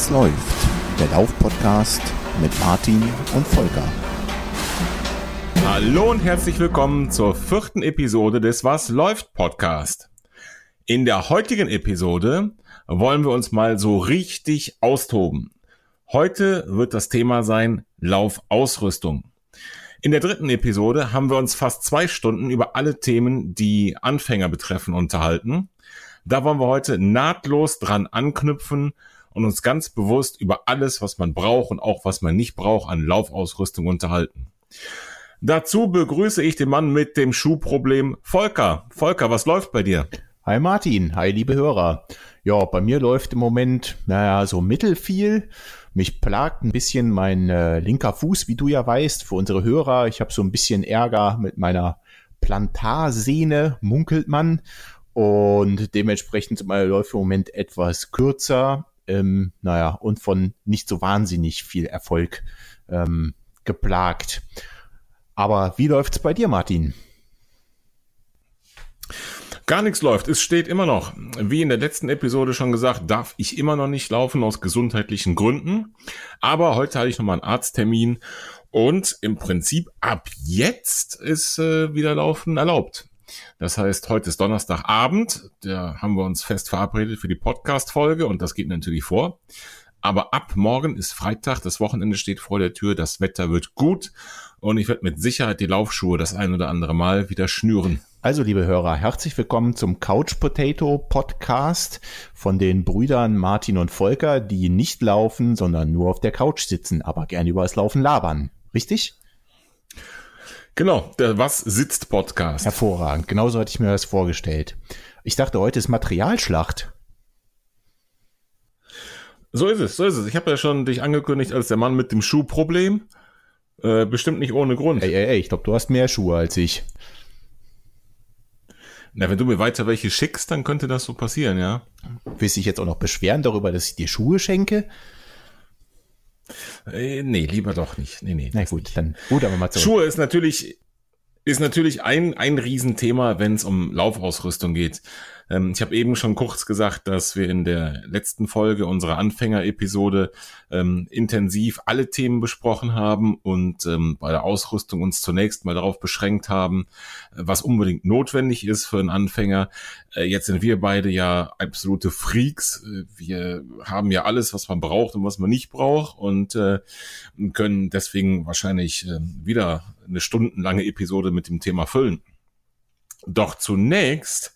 Was läuft? Der Lauf-Podcast mit Martin und Volker. Hallo und herzlich willkommen zur vierten Episode des Was läuft Podcast. In der heutigen Episode wollen wir uns mal so richtig austoben. Heute wird das Thema sein Laufausrüstung. In der dritten Episode haben wir uns fast zwei Stunden über alle Themen, die Anfänger betreffen, unterhalten. Da wollen wir heute nahtlos dran anknüpfen und uns ganz bewusst über alles, was man braucht und auch was man nicht braucht an Laufausrüstung unterhalten. Dazu begrüße ich den Mann mit dem Schuhproblem, Volker. Volker, was läuft bei dir? Hi Martin, hi liebe Hörer. Ja, bei mir läuft im Moment, naja, so mittelfiel. Mich plagt ein bisschen mein äh, linker Fuß, wie du ja weißt, für unsere Hörer. Ich habe so ein bisschen Ärger mit meiner Plantarsehne, munkelt man. Und dementsprechend sind meine Läufe im Moment etwas kürzer ähm, naja, und von nicht so wahnsinnig viel Erfolg ähm, geplagt. Aber wie läuft's bei dir, Martin? Gar nichts läuft. Es steht immer noch. Wie in der letzten Episode schon gesagt, darf ich immer noch nicht laufen aus gesundheitlichen Gründen. Aber heute hatte ich nochmal einen Arzttermin und im Prinzip ab jetzt ist äh, wieder Laufen erlaubt. Das heißt, heute ist Donnerstagabend, da haben wir uns fest verabredet für die Podcast-Folge und das geht natürlich vor. Aber ab morgen ist Freitag, das Wochenende steht vor der Tür, das Wetter wird gut und ich werde mit Sicherheit die Laufschuhe das ein oder andere Mal wieder schnüren. Also, liebe Hörer, herzlich willkommen zum Couch Potato Podcast von den Brüdern Martin und Volker, die nicht laufen, sondern nur auf der Couch sitzen, aber gerne über das Laufen labern. Richtig? Genau, der Was sitzt Podcast. Hervorragend, genauso hatte ich mir das vorgestellt. Ich dachte, heute ist Materialschlacht. So ist es, so ist es. Ich habe ja schon dich angekündigt als der Mann mit dem Schuhproblem. Äh, bestimmt nicht ohne Grund. Ey, ey, ey, ich glaube, du hast mehr Schuhe als ich. Na, wenn du mir weiter welche schickst, dann könnte das so passieren, ja. Willst du dich jetzt auch noch beschweren darüber, dass ich dir Schuhe schenke? Äh, nee, lieber doch nicht. Nee, nee. Na gut, dann gut, aber mal zurück. Schuhe ist natürlich, ist natürlich ein, ein Riesenthema, wenn es um Laufausrüstung geht. Ähm, ich habe eben schon kurz gesagt, dass wir in der letzten Folge unserer Anfänger-Episode ähm, intensiv alle Themen besprochen haben und ähm, bei der Ausrüstung uns zunächst mal darauf beschränkt haben, was unbedingt notwendig ist für einen Anfänger. Äh, jetzt sind wir beide ja absolute Freaks. Wir haben ja alles, was man braucht und was man nicht braucht und äh, können deswegen wahrscheinlich äh, wieder eine stundenlange Episode mit dem Thema füllen. Doch zunächst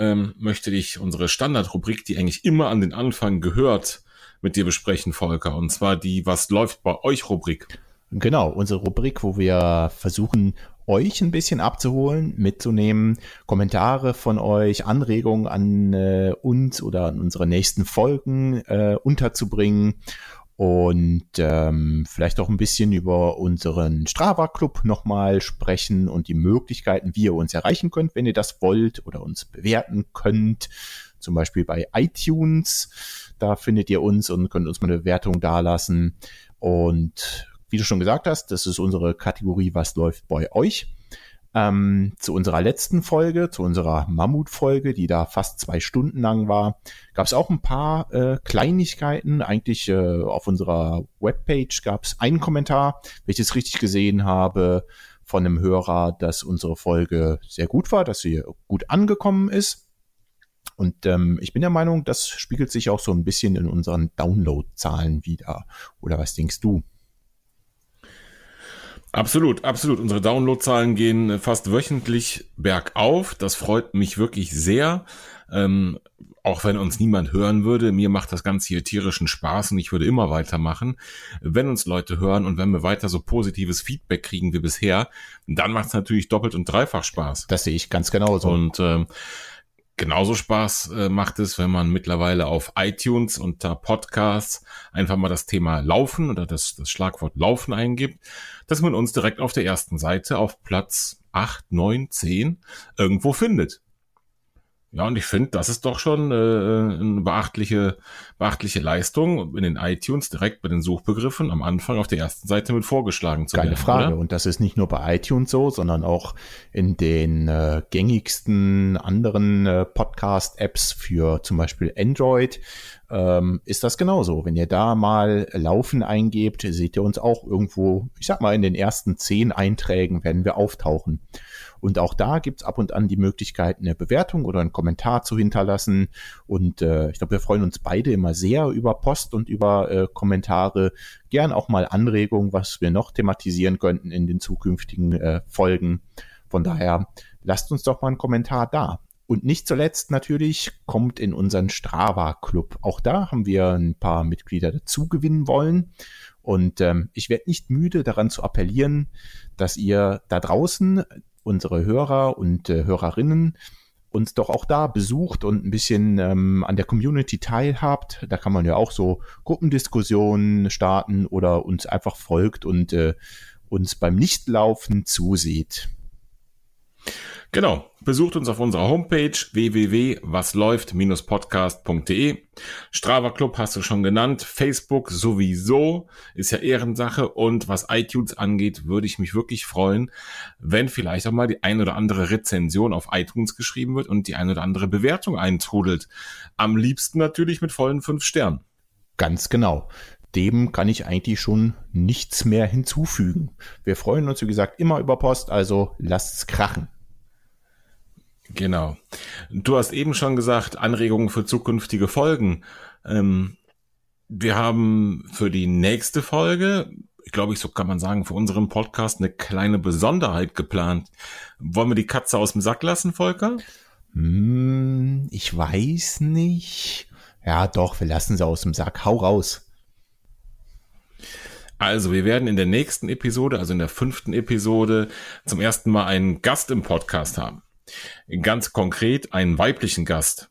ähm, möchte ich unsere Standardrubrik, die eigentlich immer an den Anfang gehört, mit dir besprechen, Volker. Und zwar die Was läuft bei euch Rubrik. Genau, unsere Rubrik, wo wir versuchen, euch ein bisschen abzuholen, mitzunehmen, Kommentare von euch, Anregungen an äh, uns oder an unsere nächsten Folgen äh, unterzubringen und ähm, vielleicht auch ein bisschen über unseren Strava Club nochmal sprechen und die Möglichkeiten, wie ihr uns erreichen könnt, wenn ihr das wollt oder uns bewerten könnt. Zum Beispiel bei iTunes. Da findet ihr uns und könnt uns mal eine Bewertung dalassen. Und wie du schon gesagt hast, das ist unsere Kategorie, was läuft bei euch. Ähm, zu unserer letzten Folge, zu unserer Mammut-Folge, die da fast zwei Stunden lang war, gab es auch ein paar äh, Kleinigkeiten. Eigentlich äh, auf unserer Webpage gab es einen Kommentar, wenn ich es richtig gesehen habe, von einem Hörer, dass unsere Folge sehr gut war, dass sie gut angekommen ist. Und ähm, ich bin der Meinung, das spiegelt sich auch so ein bisschen in unseren Download-Zahlen wieder. Oder was denkst du? Absolut, absolut. Unsere Downloadzahlen gehen fast wöchentlich bergauf. Das freut mich wirklich sehr. Ähm, auch wenn uns niemand hören würde, mir macht das Ganze hier tierischen Spaß und ich würde immer weitermachen. Wenn uns Leute hören und wenn wir weiter so positives Feedback kriegen wie bisher, dann macht es natürlich doppelt und dreifach Spaß. Das sehe ich ganz genauso. Und ähm, Genauso Spaß äh, macht es, wenn man mittlerweile auf iTunes unter Podcasts einfach mal das Thema Laufen oder das, das Schlagwort Laufen eingibt, dass man uns direkt auf der ersten Seite auf Platz 8, 9, 10 irgendwo findet. Ja, und ich finde, das ist doch schon äh, eine beachtliche, beachtliche Leistung, in den iTunes direkt bei den Suchbegriffen am Anfang auf der ersten Seite mit vorgeschlagen zu Keine werden. Keine Frage. Oder? Und das ist nicht nur bei iTunes so, sondern auch in den äh, gängigsten anderen äh, Podcast-Apps für zum Beispiel Android. ähm, ist das genauso. Wenn ihr da mal Laufen eingebt, seht ihr uns auch irgendwo, ich sag mal, in den ersten zehn Einträgen werden wir auftauchen. Und auch da gibt's ab und an die Möglichkeit, eine Bewertung oder einen Kommentar zu hinterlassen. Und äh, ich glaube, wir freuen uns beide immer sehr über Post und über äh, Kommentare. Gern auch mal Anregungen, was wir noch thematisieren könnten in den zukünftigen äh, Folgen. Von daher lasst uns doch mal einen Kommentar da. Und nicht zuletzt natürlich kommt in unseren Strava Club. Auch da haben wir ein paar Mitglieder dazu gewinnen wollen. Und ähm, ich werde nicht müde daran zu appellieren, dass ihr da draußen unsere Hörer und äh, Hörerinnen uns doch auch da besucht und ein bisschen ähm, an der Community teilhabt. Da kann man ja auch so Gruppendiskussionen starten oder uns einfach folgt und äh, uns beim Nichtlaufen zusieht. Genau. Besucht uns auf unserer Homepage www.wasläuft-podcast.de. Strava Club hast du schon genannt. Facebook sowieso. Ist ja Ehrensache. Und was iTunes angeht, würde ich mich wirklich freuen, wenn vielleicht auch mal die ein oder andere Rezension auf iTunes geschrieben wird und die ein oder andere Bewertung eintrudelt. Am liebsten natürlich mit vollen fünf Sternen. Ganz genau dem kann ich eigentlich schon nichts mehr hinzufügen. Wir freuen uns, wie gesagt, immer über Post, also lasst's krachen. Genau. Du hast eben schon gesagt, Anregungen für zukünftige Folgen. Ähm, wir haben für die nächste Folge, ich glaube ich, so kann man sagen, für unseren Podcast eine kleine Besonderheit geplant. Wollen wir die Katze aus dem Sack lassen, Volker? Hm, ich weiß nicht. Ja, doch, wir lassen sie aus dem Sack. Hau raus. Also, wir werden in der nächsten Episode, also in der fünften Episode, zum ersten Mal einen Gast im Podcast haben. Ganz konkret einen weiblichen Gast.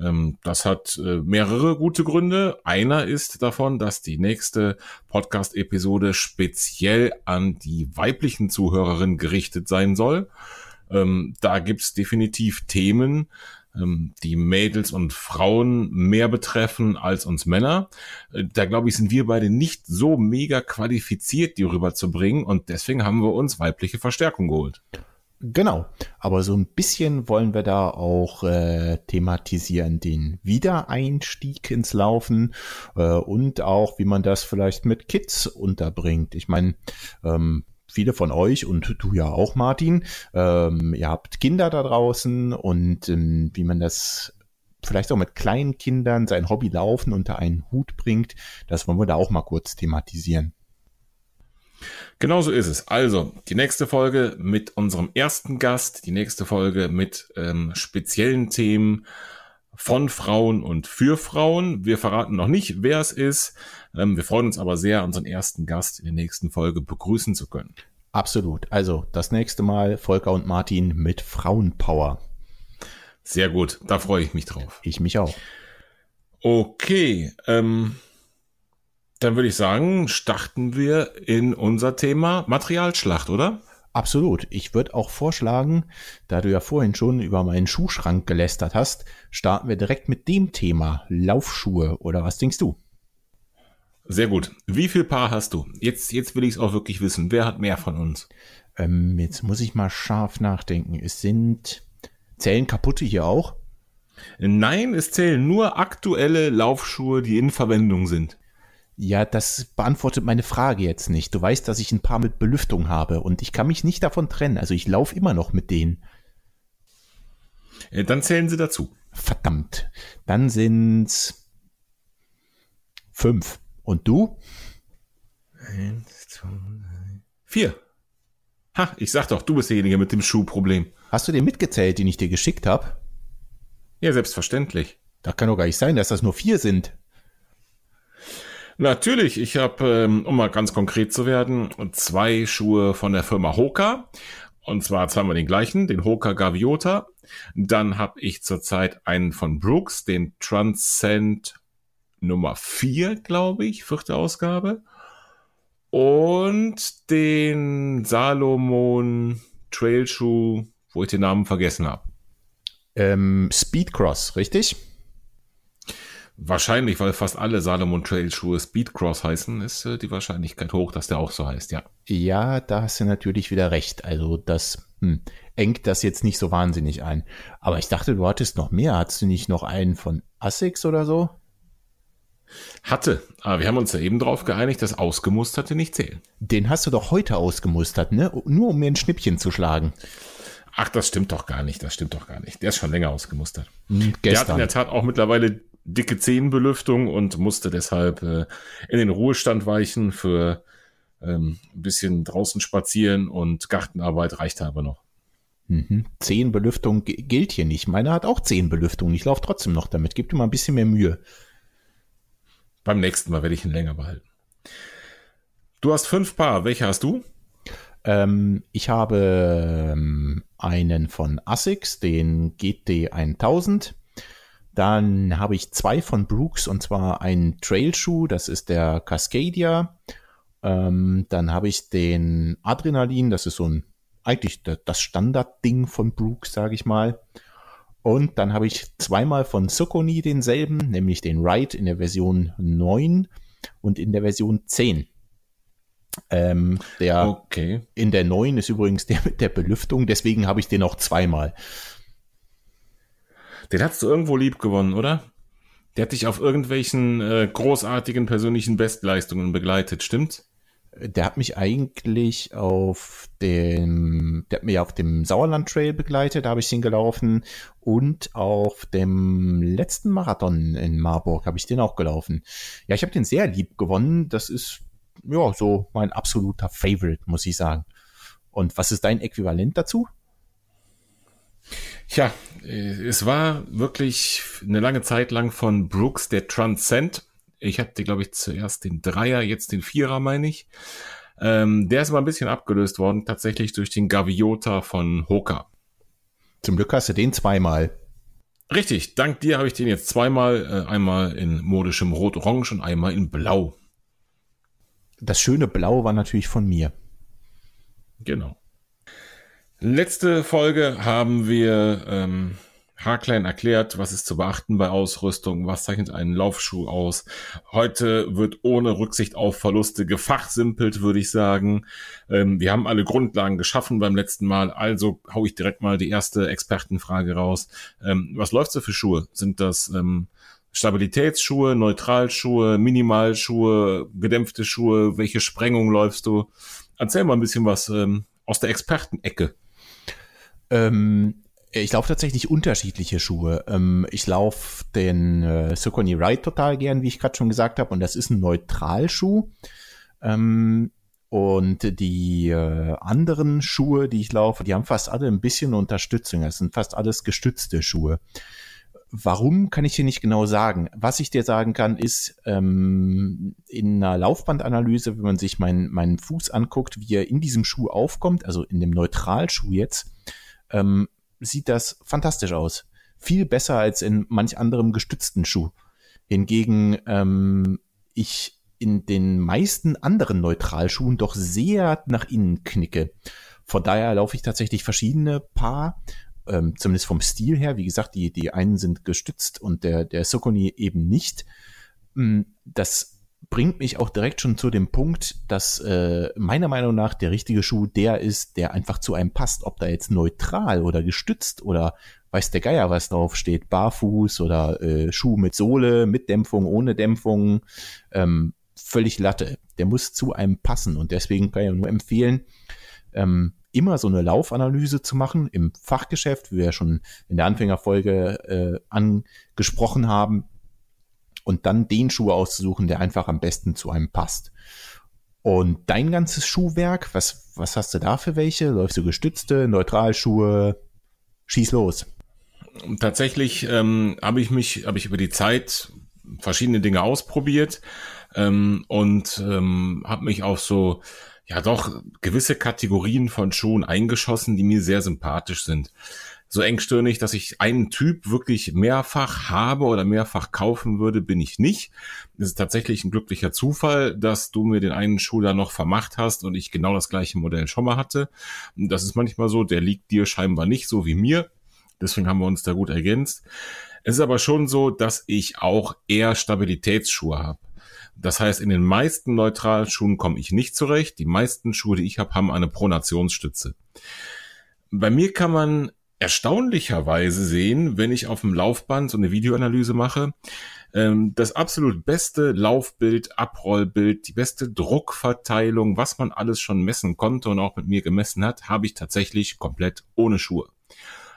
Ähm, das hat äh, mehrere gute Gründe. Einer ist davon, dass die nächste Podcast-Episode speziell an die weiblichen Zuhörerinnen gerichtet sein soll. Ähm, da gibt's definitiv Themen, ähm, die Mädels und Frauen mehr betreffen als uns Männer. Äh, da glaube ich, sind wir beide nicht so mega qualifiziert, die rüberzubringen und deswegen haben wir uns weibliche Verstärkung geholt. Genau, aber so ein bisschen wollen wir da auch äh, thematisieren, den Wiedereinstieg ins Laufen äh, und auch, wie man das vielleicht mit Kids unterbringt. Ich meine, ähm, viele von euch und du ja auch, Martin, ähm, ihr habt Kinder da draußen und ähm, wie man das vielleicht auch mit kleinen Kindern sein Hobby Laufen unter einen Hut bringt, das wollen wir da auch mal kurz thematisieren. Genauso ist es. Also, die nächste Folge mit unserem ersten Gast, die nächste Folge mit ähm, speziellen Themen von Frauen und für Frauen. Wir verraten noch nicht, wer es ist. Ähm, wir freuen uns aber sehr, unseren ersten Gast in der nächsten Folge begrüßen zu können. Absolut. Also, das nächste Mal Volker und Martin mit Frauenpower. Sehr gut, da freue ich mich drauf. Ich mich auch. Okay, ähm, dann würde ich sagen, starten wir in unser Thema Materialschlacht, oder? Absolut. Ich würde auch vorschlagen, da du ja vorhin schon über meinen Schuhschrank gelästert hast, starten wir direkt mit dem Thema Laufschuhe oder was denkst du? Sehr gut. Wie viel Paar hast du? Jetzt, jetzt will ich es auch wirklich wissen. Wer hat mehr von uns? Ähm, jetzt muss ich mal scharf nachdenken. Es sind zählen kaputte hier auch? Nein, es zählen nur aktuelle Laufschuhe, die in Verwendung sind. Ja, das beantwortet meine Frage jetzt nicht. Du weißt, dass ich ein paar mit Belüftung habe und ich kann mich nicht davon trennen. Also ich laufe immer noch mit denen. Äh, dann zählen sie dazu. Verdammt. Dann sind's fünf. Und du? Eins, zwei, drei, vier. Ha, ich sag doch, du bist derjenige mit dem Schuhproblem. Hast du den mitgezählt, den ich dir geschickt habe? Ja, selbstverständlich. Da kann doch gar nicht sein, dass das nur vier sind. Natürlich, ich habe, ähm, um mal ganz konkret zu werden, zwei Schuhe von der Firma Hoka. Und zwar zweimal den gleichen, den Hoka Gaviota. Dann habe ich zurzeit einen von Brooks, den Transcend Nummer 4, glaube ich, vierte Ausgabe. Und den Salomon Trailschuh, wo ich den Namen vergessen habe. Ähm, Speedcross, richtig? Wahrscheinlich, weil fast alle Salomon Trail Schuhe Speedcross heißen, ist äh, die Wahrscheinlichkeit hoch, dass der auch so heißt, ja. Ja, da hast du natürlich wieder recht. Also das hm, engt das jetzt nicht so wahnsinnig ein. Aber ich dachte, du hattest noch mehr. Hattest du nicht noch einen von Asics oder so? Hatte, aber wir haben uns ja eben darauf geeinigt, dass Ausgemusterte nicht zählen. Den hast du doch heute ausgemustert, ne? Nur um mir ein Schnippchen zu schlagen. Ach, das stimmt doch gar nicht, das stimmt doch gar nicht. Der ist schon länger ausgemustert. Hm, Der hat in der Tat auch mittlerweile dicke Zehenbelüftung und musste deshalb äh, in den Ruhestand weichen für ähm, ein bisschen draußen spazieren und Gartenarbeit reichte aber noch. Mhm. Zehenbelüftung gilt hier nicht. Meiner hat auch Zehenbelüftung. Ich laufe trotzdem noch damit. Gib dir mal ein bisschen mehr Mühe. Beim nächsten Mal werde ich ihn länger behalten. Du hast fünf Paar. Welche hast du? Ähm, ich habe ähm, einen von Asics, den GT 1000. Dann habe ich zwei von Brooks und zwar einen Trailschuh, das ist der Cascadia. Ähm, dann habe ich den Adrenalin, das ist so ein eigentlich das Standardding von Brooks, sage ich mal. Und dann habe ich zweimal von Sokoni denselben, nämlich den Ride in der Version 9 und in der Version 10. Ähm, der okay. in der 9 ist übrigens der mit der Belüftung, deswegen habe ich den auch zweimal. Den hast du irgendwo lieb gewonnen, oder? Der hat dich auf irgendwelchen äh, großartigen persönlichen Bestleistungen begleitet, stimmt? Der hat mich eigentlich auf dem, der hat mich auf dem Sauerland Trail begleitet, da habe ich den gelaufen und auf dem letzten Marathon in Marburg habe ich den auch gelaufen. Ja, ich habe den sehr lieb gewonnen. Das ist ja so mein absoluter Favorite, muss ich sagen. Und was ist dein Äquivalent dazu? Ja, es war wirklich eine lange Zeit lang von Brooks der Transcend ich hatte, glaube ich, zuerst den Dreier, jetzt den Vierer, meine ich. Ähm, der ist aber ein bisschen abgelöst worden, tatsächlich durch den Gaviota von Hoka. Zum Glück hast du den zweimal. Richtig, dank dir habe ich den jetzt zweimal, äh, einmal in modischem Rot-Orange und einmal in Blau. Das schöne Blau war natürlich von mir. Genau. Letzte Folge haben wir ähm, haarklein erklärt, was ist zu beachten bei Ausrüstung, was zeichnet einen Laufschuh aus. Heute wird ohne Rücksicht auf Verluste gefachsimpelt, würde ich sagen. Ähm, wir haben alle Grundlagen geschaffen beim letzten Mal, also hau ich direkt mal die erste Expertenfrage raus. Ähm, was läuft so für Schuhe? Sind das ähm, Stabilitätsschuhe, Neutralschuhe, Minimalschuhe, gedämpfte Schuhe? Welche Sprengung läufst du? Erzähl mal ein bisschen was ähm, aus der Expertenecke. Ähm, ich laufe tatsächlich unterschiedliche Schuhe. Ähm, ich laufe den äh, Saucony Ride total gern, wie ich gerade schon gesagt habe, und das ist ein Neutralschuh. Ähm, und die äh, anderen Schuhe, die ich laufe, die haben fast alle ein bisschen Unterstützung. Das sind fast alles gestützte Schuhe. Warum kann ich dir nicht genau sagen? Was ich dir sagen kann, ist ähm, in einer Laufbandanalyse, wenn man sich meinen meinen Fuß anguckt, wie er in diesem Schuh aufkommt, also in dem Neutralschuh jetzt, ähm, sieht das fantastisch aus. Viel besser als in manch anderem gestützten Schuh. Hingegen ähm, ich in den meisten anderen Neutralschuhen doch sehr nach innen knicke. Von daher laufe ich tatsächlich verschiedene Paar, ähm, zumindest vom Stil her. Wie gesagt, die, die einen sind gestützt und der, der Sokoni eben nicht. Mm, das bringt mich auch direkt schon zu dem Punkt, dass äh, meiner Meinung nach der richtige Schuh der ist, der einfach zu einem passt. Ob da jetzt neutral oder gestützt oder weiß der Geier, was drauf steht, barfuß oder äh, Schuh mit Sohle, mit Dämpfung, ohne Dämpfung, ähm, völlig Latte. Der muss zu einem passen und deswegen kann ich nur empfehlen, ähm, immer so eine Laufanalyse zu machen im Fachgeschäft, wie wir schon in der Anfängerfolge äh, angesprochen haben und dann den Schuh auszusuchen, der einfach am besten zu einem passt. Und dein ganzes Schuhwerk, was, was hast du da für welche? Läufst du gestützte, Neutralschuhe? Schieß los. Tatsächlich ähm, habe ich mich, habe ich über die Zeit verschiedene Dinge ausprobiert ähm, und ähm, habe mich auf so ja doch gewisse Kategorien von Schuhen eingeschossen, die mir sehr sympathisch sind so engstirnig, dass ich einen Typ wirklich mehrfach habe oder mehrfach kaufen würde, bin ich nicht. Es ist tatsächlich ein glücklicher Zufall, dass du mir den einen Schuh da noch vermacht hast und ich genau das gleiche Modell schon mal hatte. Das ist manchmal so, der liegt dir scheinbar nicht so wie mir. Deswegen haben wir uns da gut ergänzt. Es ist aber schon so, dass ich auch eher Stabilitätsschuhe habe. Das heißt, in den meisten Neutralschuhen komme ich nicht zurecht. Die meisten Schuhe, die ich habe, haben eine Pronationsstütze. Bei mir kann man erstaunlicherweise sehen, wenn ich auf dem Laufband so eine Videoanalyse mache, ähm, das absolut beste Laufbild, Abrollbild, die beste Druckverteilung, was man alles schon messen konnte und auch mit mir gemessen hat, habe ich tatsächlich komplett ohne Schuhe.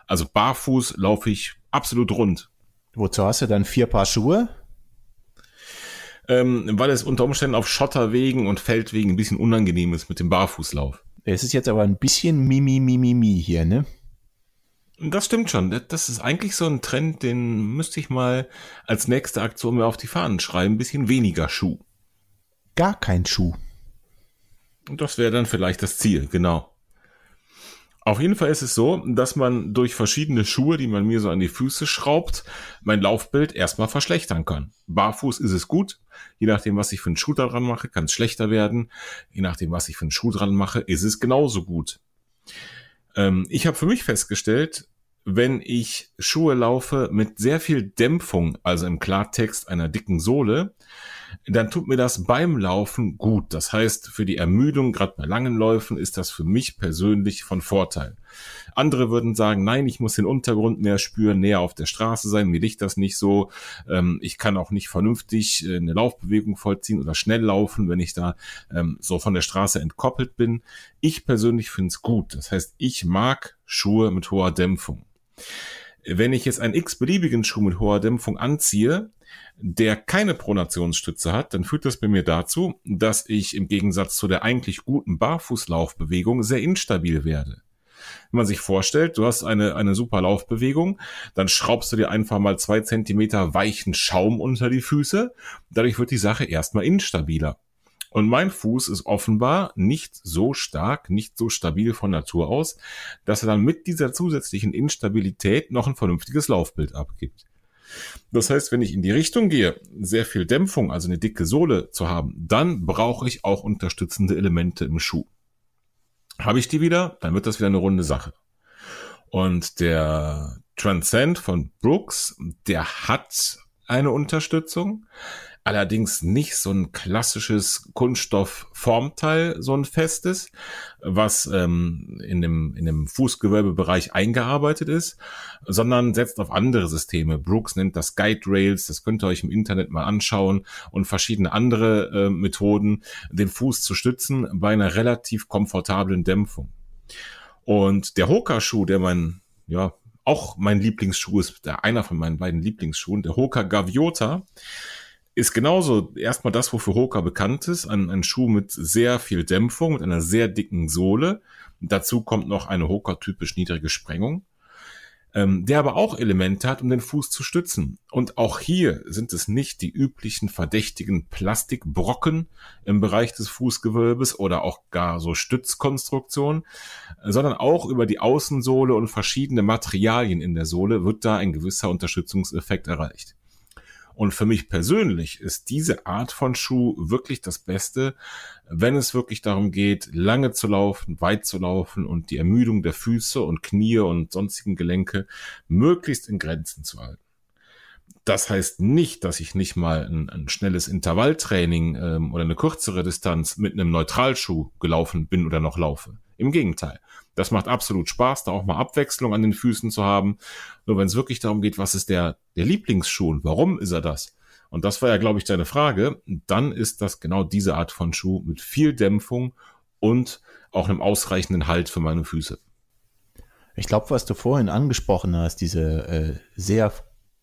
Also barfuß laufe ich absolut rund. Wozu hast du dann vier Paar Schuhe? Ähm, weil es unter Umständen auf Schotterwegen und Feldwegen ein bisschen unangenehm ist mit dem Barfußlauf. Es ist jetzt aber ein bisschen Mimi, Mimi, Mimi hier, ne? Das stimmt schon. Das ist eigentlich so ein Trend, den müsste ich mal als nächste Aktion mir auf die Fahnen schreiben. Ein bisschen weniger Schuh. Gar kein Schuh. Das wäre dann vielleicht das Ziel, genau. Auf jeden Fall ist es so, dass man durch verschiedene Schuhe, die man mir so an die Füße schraubt, mein Laufbild erstmal verschlechtern kann. Barfuß ist es gut. Je nachdem, was ich für einen Schuh dran mache, kann es schlechter werden. Je nachdem, was ich für einen Schuh dran mache, ist es genauso gut. Ähm, ich habe für mich festgestellt, wenn ich Schuhe laufe mit sehr viel Dämpfung, also im Klartext einer dicken Sohle, dann tut mir das beim Laufen gut. Das heißt, für die Ermüdung, gerade bei langen Läufen, ist das für mich persönlich von Vorteil. Andere würden sagen, nein, ich muss den Untergrund mehr spüren, näher auf der Straße sein, mir liegt das nicht so. Ähm, ich kann auch nicht vernünftig äh, eine Laufbewegung vollziehen oder schnell laufen, wenn ich da ähm, so von der Straße entkoppelt bin. Ich persönlich finde es gut. Das heißt, ich mag Schuhe mit hoher Dämpfung. Wenn ich jetzt einen x-beliebigen Schuh mit hoher Dämpfung anziehe, der keine Pronationsstütze hat, dann führt das bei mir dazu, dass ich im Gegensatz zu der eigentlich guten Barfußlaufbewegung sehr instabil werde. Wenn man sich vorstellt, du hast eine, eine super Laufbewegung, dann schraubst du dir einfach mal zwei Zentimeter weichen Schaum unter die Füße. Dadurch wird die Sache erstmal instabiler. Und mein Fuß ist offenbar nicht so stark, nicht so stabil von Natur aus, dass er dann mit dieser zusätzlichen Instabilität noch ein vernünftiges Laufbild abgibt. Das heißt, wenn ich in die Richtung gehe, sehr viel Dämpfung, also eine dicke Sohle zu haben, dann brauche ich auch unterstützende Elemente im Schuh. Habe ich die wieder, dann wird das wieder eine runde Sache. Und der Transcend von Brooks, der hat eine Unterstützung allerdings nicht so ein klassisches Kunststoffformteil, so ein festes, was ähm, in, dem, in dem Fußgewölbebereich eingearbeitet ist, sondern setzt auf andere Systeme. Brooks nennt das Guide Rails, das könnt ihr euch im Internet mal anschauen und verschiedene andere äh, Methoden, den Fuß zu stützen bei einer relativ komfortablen Dämpfung. Und der Hoka-Schuh, der mein, ja, auch mein Lieblingsschuh ist, der einer von meinen beiden Lieblingsschuhen, der Hoka Gaviota, ist genauso erstmal das, wofür Hoka bekannt ist. Ein, ein Schuh mit sehr viel Dämpfung, mit einer sehr dicken Sohle. Dazu kommt noch eine Hoka-typisch niedrige Sprengung, ähm, der aber auch Elemente hat, um den Fuß zu stützen. Und auch hier sind es nicht die üblichen verdächtigen Plastikbrocken im Bereich des Fußgewölbes oder auch gar so Stützkonstruktionen, sondern auch über die Außensohle und verschiedene Materialien in der Sohle wird da ein gewisser Unterstützungseffekt erreicht. Und für mich persönlich ist diese Art von Schuh wirklich das Beste, wenn es wirklich darum geht, lange zu laufen, weit zu laufen und die Ermüdung der Füße und Knie und sonstigen Gelenke möglichst in Grenzen zu halten. Das heißt nicht, dass ich nicht mal ein, ein schnelles Intervalltraining ähm, oder eine kürzere Distanz mit einem Neutralschuh gelaufen bin oder noch laufe. Im Gegenteil. Das macht absolut Spaß, da auch mal Abwechslung an den Füßen zu haben. Nur wenn es wirklich darum geht, was ist der, der Lieblingsschuh und warum ist er das? Und das war ja, glaube ich, deine Frage. Dann ist das genau diese Art von Schuh mit viel Dämpfung und auch einem ausreichenden Halt für meine Füße. Ich glaube, was du vorhin angesprochen hast, diese äh, sehr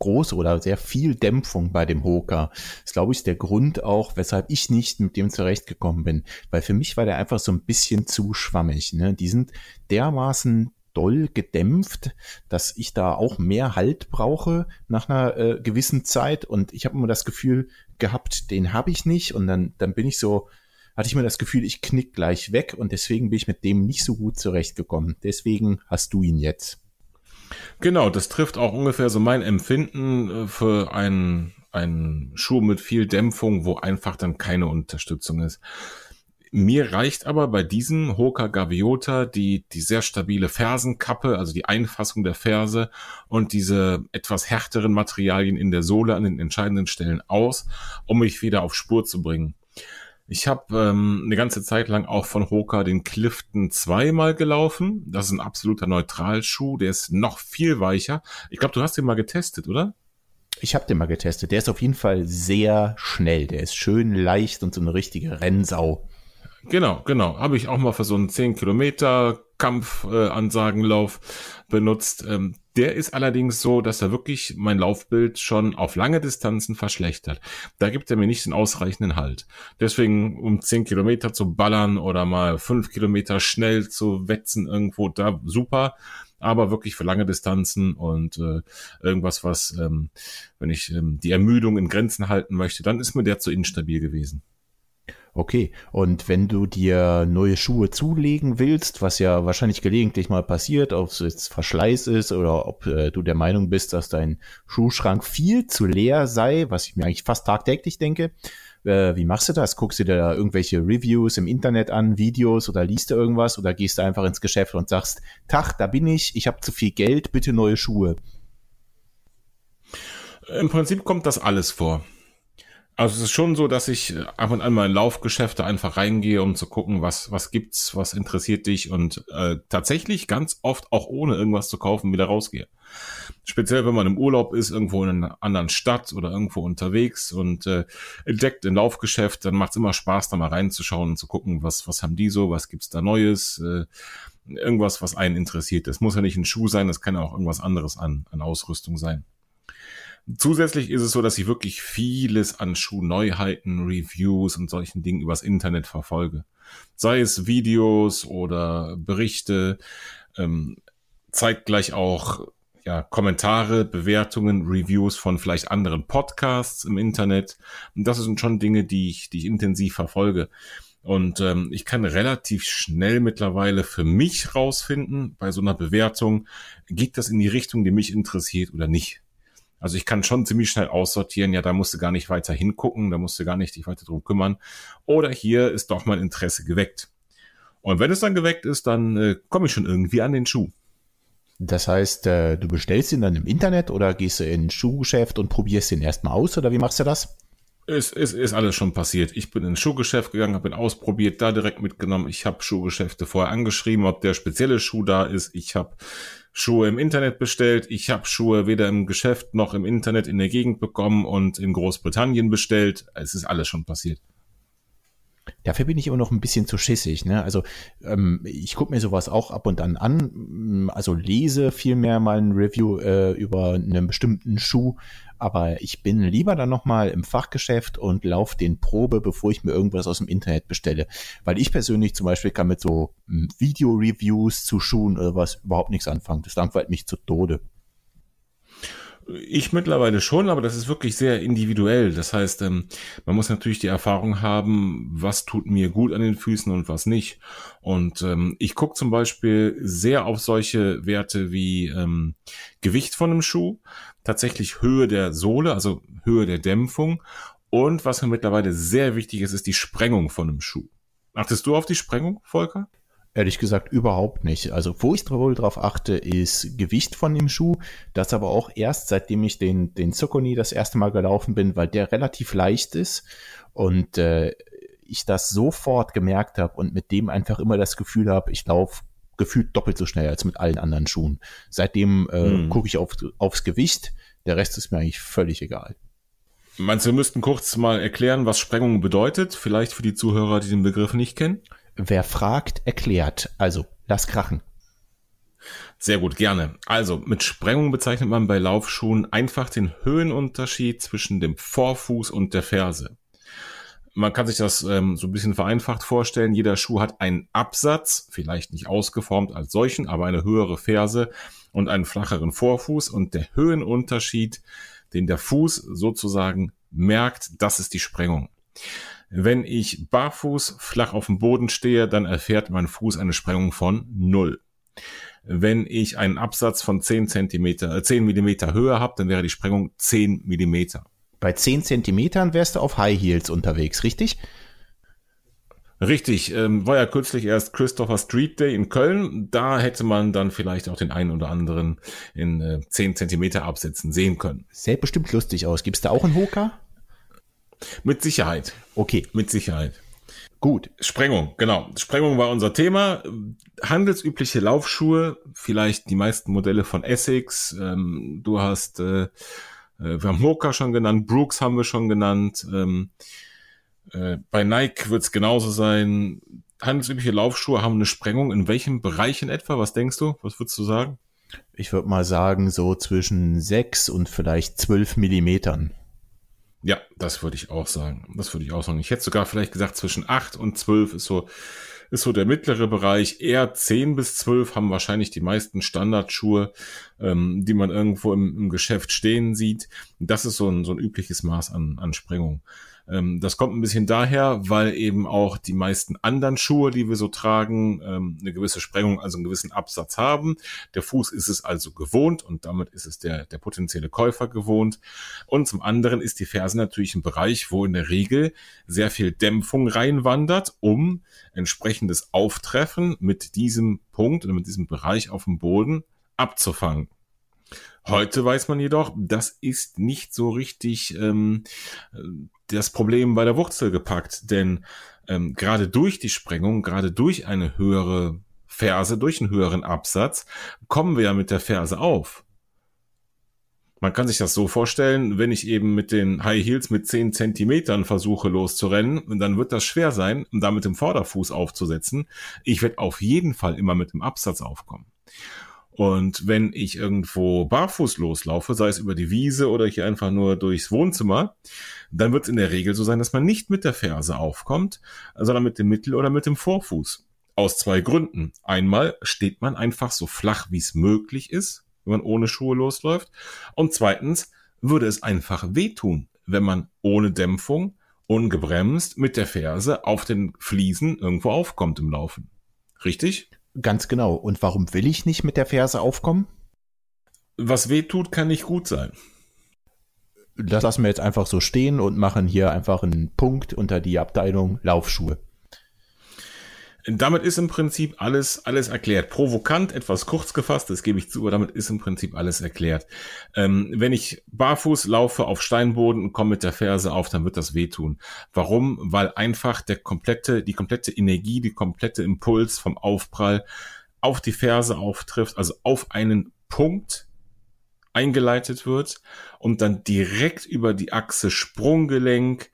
große oder sehr viel Dämpfung bei dem Hoka. Das glaube ich ist der Grund auch, weshalb ich nicht mit dem zurechtgekommen bin. Weil für mich war der einfach so ein bisschen zu schwammig. Ne? Die sind dermaßen doll gedämpft, dass ich da auch mehr Halt brauche nach einer äh, gewissen Zeit. Und ich habe immer das Gefühl gehabt, den habe ich nicht. Und dann, dann bin ich so, hatte ich mir das Gefühl, ich knick gleich weg und deswegen bin ich mit dem nicht so gut zurechtgekommen. Deswegen hast du ihn jetzt. Genau, das trifft auch ungefähr so mein Empfinden äh, für einen, einen Schuh mit viel Dämpfung, wo einfach dann keine Unterstützung ist. Mir reicht aber bei diesem Hoka Gaviota die, die sehr stabile Fersenkappe, also die Einfassung der Ferse und diese etwas härteren Materialien in der Sohle an den entscheidenden Stellen aus, um mich wieder auf Spur zu bringen. Ich habe ähm, eine ganze Zeit lang auch von Hoka den Clifton zweimal gelaufen. Das ist ein absoluter Neutralschuh, der ist noch viel weicher. Ich glaube, du hast den mal getestet, oder? Ich habe den mal getestet. Der ist auf jeden Fall sehr schnell. Der ist schön leicht und so eine richtige Rennsau. Genau, genau. Habe ich auch mal für so einen 10 Kilometer Kampfansagenlauf äh, benutzt. Ähm, der ist allerdings so, dass er wirklich mein Laufbild schon auf lange Distanzen verschlechtert. Da gibt er mir nicht den ausreichenden Halt. Deswegen, um 10 Kilometer zu ballern oder mal 5 Kilometer schnell zu wetzen irgendwo, da super aber wirklich für lange Distanzen und äh, irgendwas, was, ähm, wenn ich ähm, die Ermüdung in Grenzen halten möchte, dann ist mir der zu instabil gewesen. Okay, und wenn du dir neue Schuhe zulegen willst, was ja wahrscheinlich gelegentlich mal passiert, ob es jetzt Verschleiß ist oder ob äh, du der Meinung bist, dass dein Schuhschrank viel zu leer sei, was ich mir eigentlich fast tagtäglich denke, äh, wie machst du das? Guckst du dir da irgendwelche Reviews im Internet an, Videos oder liest du irgendwas oder gehst du einfach ins Geschäft und sagst, Tag, da bin ich, ich habe zu viel Geld, bitte neue Schuhe? Im Prinzip kommt das alles vor. Also es ist schon so, dass ich ab und an mal in Laufgeschäfte einfach reingehe, um zu gucken, was, was gibt's, was interessiert dich und äh, tatsächlich ganz oft auch ohne irgendwas zu kaufen wieder rausgehe. Speziell, wenn man im Urlaub ist, irgendwo in einer anderen Stadt oder irgendwo unterwegs und äh, entdeckt ein Laufgeschäft, dann macht's immer Spaß, da mal reinzuschauen und zu gucken, was, was haben die so, was gibt's da Neues, äh, irgendwas, was einen interessiert. Das muss ja nicht ein Schuh sein, das kann ja auch irgendwas anderes an, an Ausrüstung sein. Zusätzlich ist es so, dass ich wirklich vieles an Schuhneuheiten, Reviews und solchen Dingen übers Internet verfolge. Sei es Videos oder Berichte, ähm, zeigt gleich auch ja, Kommentare, Bewertungen, Reviews von vielleicht anderen Podcasts im Internet. Und das sind schon Dinge, die ich, die ich intensiv verfolge. Und ähm, ich kann relativ schnell mittlerweile für mich rausfinden, bei so einer Bewertung, geht das in die Richtung, die mich interessiert oder nicht. Also ich kann schon ziemlich schnell aussortieren, ja, da musst du gar nicht weiter hingucken, da musst du gar nicht dich weiter drum kümmern. Oder hier ist doch mein Interesse geweckt. Und wenn es dann geweckt ist, dann äh, komme ich schon irgendwie an den Schuh. Das heißt, äh, du bestellst ihn dann im Internet oder gehst du in ein Schuhgeschäft und probierst ihn erstmal aus oder wie machst du das? Es, es ist alles schon passiert. Ich bin in ein Schuhgeschäft gegangen, habe ihn ausprobiert, da direkt mitgenommen. Ich habe Schuhgeschäfte vorher angeschrieben, ob der spezielle Schuh da ist. Ich habe Schuhe im Internet bestellt. Ich habe Schuhe weder im Geschäft noch im Internet in der Gegend bekommen und in Großbritannien bestellt. Es ist alles schon passiert. Dafür bin ich immer noch ein bisschen zu schissig. Ne? Also ähm, ich gucke mir sowas auch ab und an an. Also lese vielmehr mal ein Review äh, über einen bestimmten Schuh, aber ich bin lieber dann nochmal im Fachgeschäft und laufe den Probe, bevor ich mir irgendwas aus dem Internet bestelle. Weil ich persönlich zum Beispiel kann mit so hm, Video-Reviews zu Schuhen oder was überhaupt nichts anfangen. Das langweilt mich zu Tode. Ich mittlerweile schon, aber das ist wirklich sehr individuell. Das heißt, ähm, man muss natürlich die Erfahrung haben, was tut mir gut an den Füßen und was nicht. Und ähm, ich gucke zum Beispiel sehr auf solche Werte wie ähm, Gewicht von einem Schuh, tatsächlich Höhe der Sohle, also Höhe der Dämpfung. Und was mir mittlerweile sehr wichtig ist, ist die Sprengung von einem Schuh. Achtest du auf die Sprengung, Volker? Ehrlich gesagt überhaupt nicht. Also wo ich wohl drauf achte, ist Gewicht von dem Schuh. Das aber auch erst seitdem ich den, den Zucconi das erste Mal gelaufen bin, weil der relativ leicht ist und äh, ich das sofort gemerkt habe und mit dem einfach immer das Gefühl habe, ich laufe gefühlt doppelt so schnell als mit allen anderen Schuhen. Seitdem äh, hm. gucke ich auf, aufs Gewicht. Der Rest ist mir eigentlich völlig egal. Meinst du, wir müssten kurz mal erklären, was Sprengung bedeutet? Vielleicht für die Zuhörer, die den Begriff nicht kennen? Wer fragt, erklärt. Also, lass krachen. Sehr gut, gerne. Also, mit Sprengung bezeichnet man bei Laufschuhen einfach den Höhenunterschied zwischen dem Vorfuß und der Ferse. Man kann sich das ähm, so ein bisschen vereinfacht vorstellen. Jeder Schuh hat einen Absatz, vielleicht nicht ausgeformt als solchen, aber eine höhere Ferse und einen flacheren Vorfuß. Und der Höhenunterschied, den der Fuß sozusagen merkt, das ist die Sprengung. Wenn ich barfuß flach auf dem Boden stehe, dann erfährt mein Fuß eine Sprengung von null. Wenn ich einen Absatz von 10 Zentimeter, äh 10 Millimeter Höhe habe, dann wäre die Sprengung 10 Millimeter. Bei 10 Zentimetern wärst du auf High Heels unterwegs, richtig? Richtig, ähm, war ja kürzlich erst Christopher Street Day in Köln. Da hätte man dann vielleicht auch den einen oder anderen in äh, 10 Zentimeter Absätzen sehen können. Sähe bestimmt lustig aus. Gibt's da auch einen Hoka? Mit Sicherheit. Okay. Mit Sicherheit. Gut. Sprengung, genau. Sprengung war unser Thema. Handelsübliche Laufschuhe, vielleicht die meisten Modelle von Essex. Ähm, du hast, äh, äh wir haben Mocha schon genannt, Brooks haben wir schon genannt. Ähm, äh, bei Nike wird es genauso sein. Handelsübliche Laufschuhe haben eine Sprengung. In welchem Bereich in etwa? Was denkst du? Was würdest du sagen? Ich würde mal sagen, so zwischen sechs und vielleicht zwölf Millimetern. Ja, das würde ich auch sagen. Das würde ich auch sagen. Ich hätte sogar vielleicht gesagt, zwischen acht und zwölf ist so, ist so der mittlere Bereich. Eher zehn bis zwölf haben wahrscheinlich die meisten Standardschuhe, ähm, die man irgendwo im, im Geschäft stehen sieht. Das ist so ein, so ein übliches Maß an, an Sprengung. Ähm, das kommt ein bisschen daher, weil eben auch die meisten anderen Schuhe, die wir so tragen, ähm, eine gewisse Sprengung, also einen gewissen Absatz haben. Der Fuß ist es also gewohnt und damit ist es der, der potenzielle Käufer gewohnt. Und zum anderen ist die Ferse natürlich ein Bereich, wo in der Regel sehr viel Dämpfung reinwandert, um entsprechendes Auftreffen mit diesem Punkt oder mit diesem Bereich auf dem Boden abzufangen. Heute weiß man jedoch, das ist nicht so richtig ähm, das Problem bei der Wurzel gepackt, denn ähm, gerade durch die Sprengung, gerade durch eine höhere Ferse, durch einen höheren Absatz, kommen wir ja mit der Ferse auf. Man kann sich das so vorstellen, wenn ich eben mit den High Heels mit 10 Zentimetern versuche loszurennen, dann wird das schwer sein, um da mit dem Vorderfuß aufzusetzen. Ich werde auf jeden Fall immer mit dem Absatz aufkommen. Und wenn ich irgendwo barfuß loslaufe, sei es über die Wiese oder hier einfach nur durchs Wohnzimmer, dann wird es in der Regel so sein, dass man nicht mit der Ferse aufkommt, sondern mit dem Mittel- oder mit dem Vorfuß. Aus zwei Gründen. Einmal steht man einfach so flach, wie es möglich ist, wenn man ohne Schuhe losläuft. Und zweitens würde es einfach wehtun, wenn man ohne Dämpfung, ungebremst mit der Ferse auf den Fliesen irgendwo aufkommt im Laufen. Richtig? Ganz genau. Und warum will ich nicht mit der Ferse aufkommen? Was weh tut, kann nicht gut sein. Das lassen wir jetzt einfach so stehen und machen hier einfach einen Punkt unter die Abteilung Laufschuhe. Damit ist im Prinzip alles, alles erklärt. Provokant, etwas kurz gefasst, das gebe ich zu, aber damit ist im Prinzip alles erklärt. Ähm, wenn ich barfuß laufe auf Steinboden und komme mit der Ferse auf, dann wird das wehtun. Warum? Weil einfach der komplette, die komplette Energie, die komplette Impuls vom Aufprall auf die Ferse auftrifft, also auf einen Punkt eingeleitet wird und dann direkt über die Achse Sprunggelenk,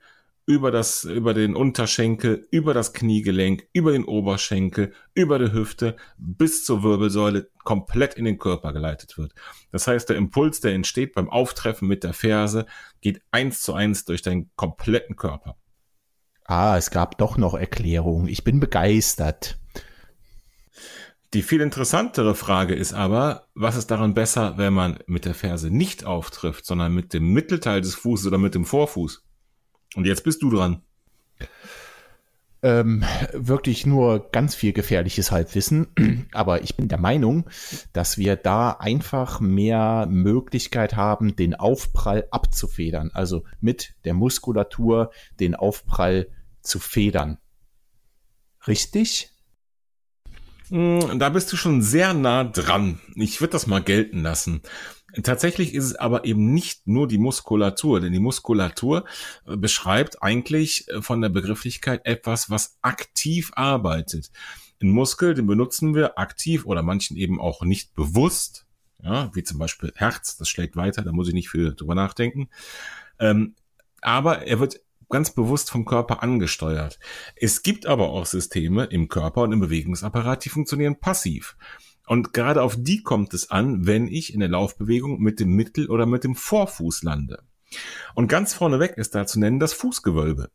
über das, über den Unterschenkel, über das Kniegelenk, über den Oberschenkel, über die Hüfte bis zur Wirbelsäule komplett in den Körper geleitet wird. Das heißt, der Impuls, der entsteht beim Auftreffen mit der Ferse, geht eins zu eins durch deinen kompletten Körper. Ah, es gab doch noch Erklärungen. Ich bin begeistert. Die viel interessantere Frage ist aber, was ist daran besser, wenn man mit der Ferse nicht auftrifft, sondern mit dem Mittelteil des Fußes oder mit dem Vorfuß? Und jetzt bist du dran. Ähm, wirklich nur ganz viel gefährliches Halbwissen. Aber ich bin der Meinung, dass wir da einfach mehr Möglichkeit haben, den Aufprall abzufedern. Also mit der Muskulatur den Aufprall zu federn. Richtig? Hm, da bist du schon sehr nah dran. Ich würde das mal gelten lassen. Tatsächlich ist es aber eben nicht nur die Muskulatur, denn die Muskulatur äh, beschreibt eigentlich äh, von der Begrifflichkeit etwas, was aktiv arbeitet. Ein Muskel, den benutzen wir aktiv oder manchen eben auch nicht bewusst, ja, wie zum Beispiel Herz, das schlägt weiter, da muss ich nicht viel drüber nachdenken. Ähm, aber er wird ganz bewusst vom Körper angesteuert. Es gibt aber auch Systeme im Körper und im Bewegungsapparat, die funktionieren passiv. Und gerade auf die kommt es an, wenn ich in der Laufbewegung mit dem Mittel- oder mit dem Vorfuß lande. Und ganz vorneweg ist da zu nennen das Fußgewölbe.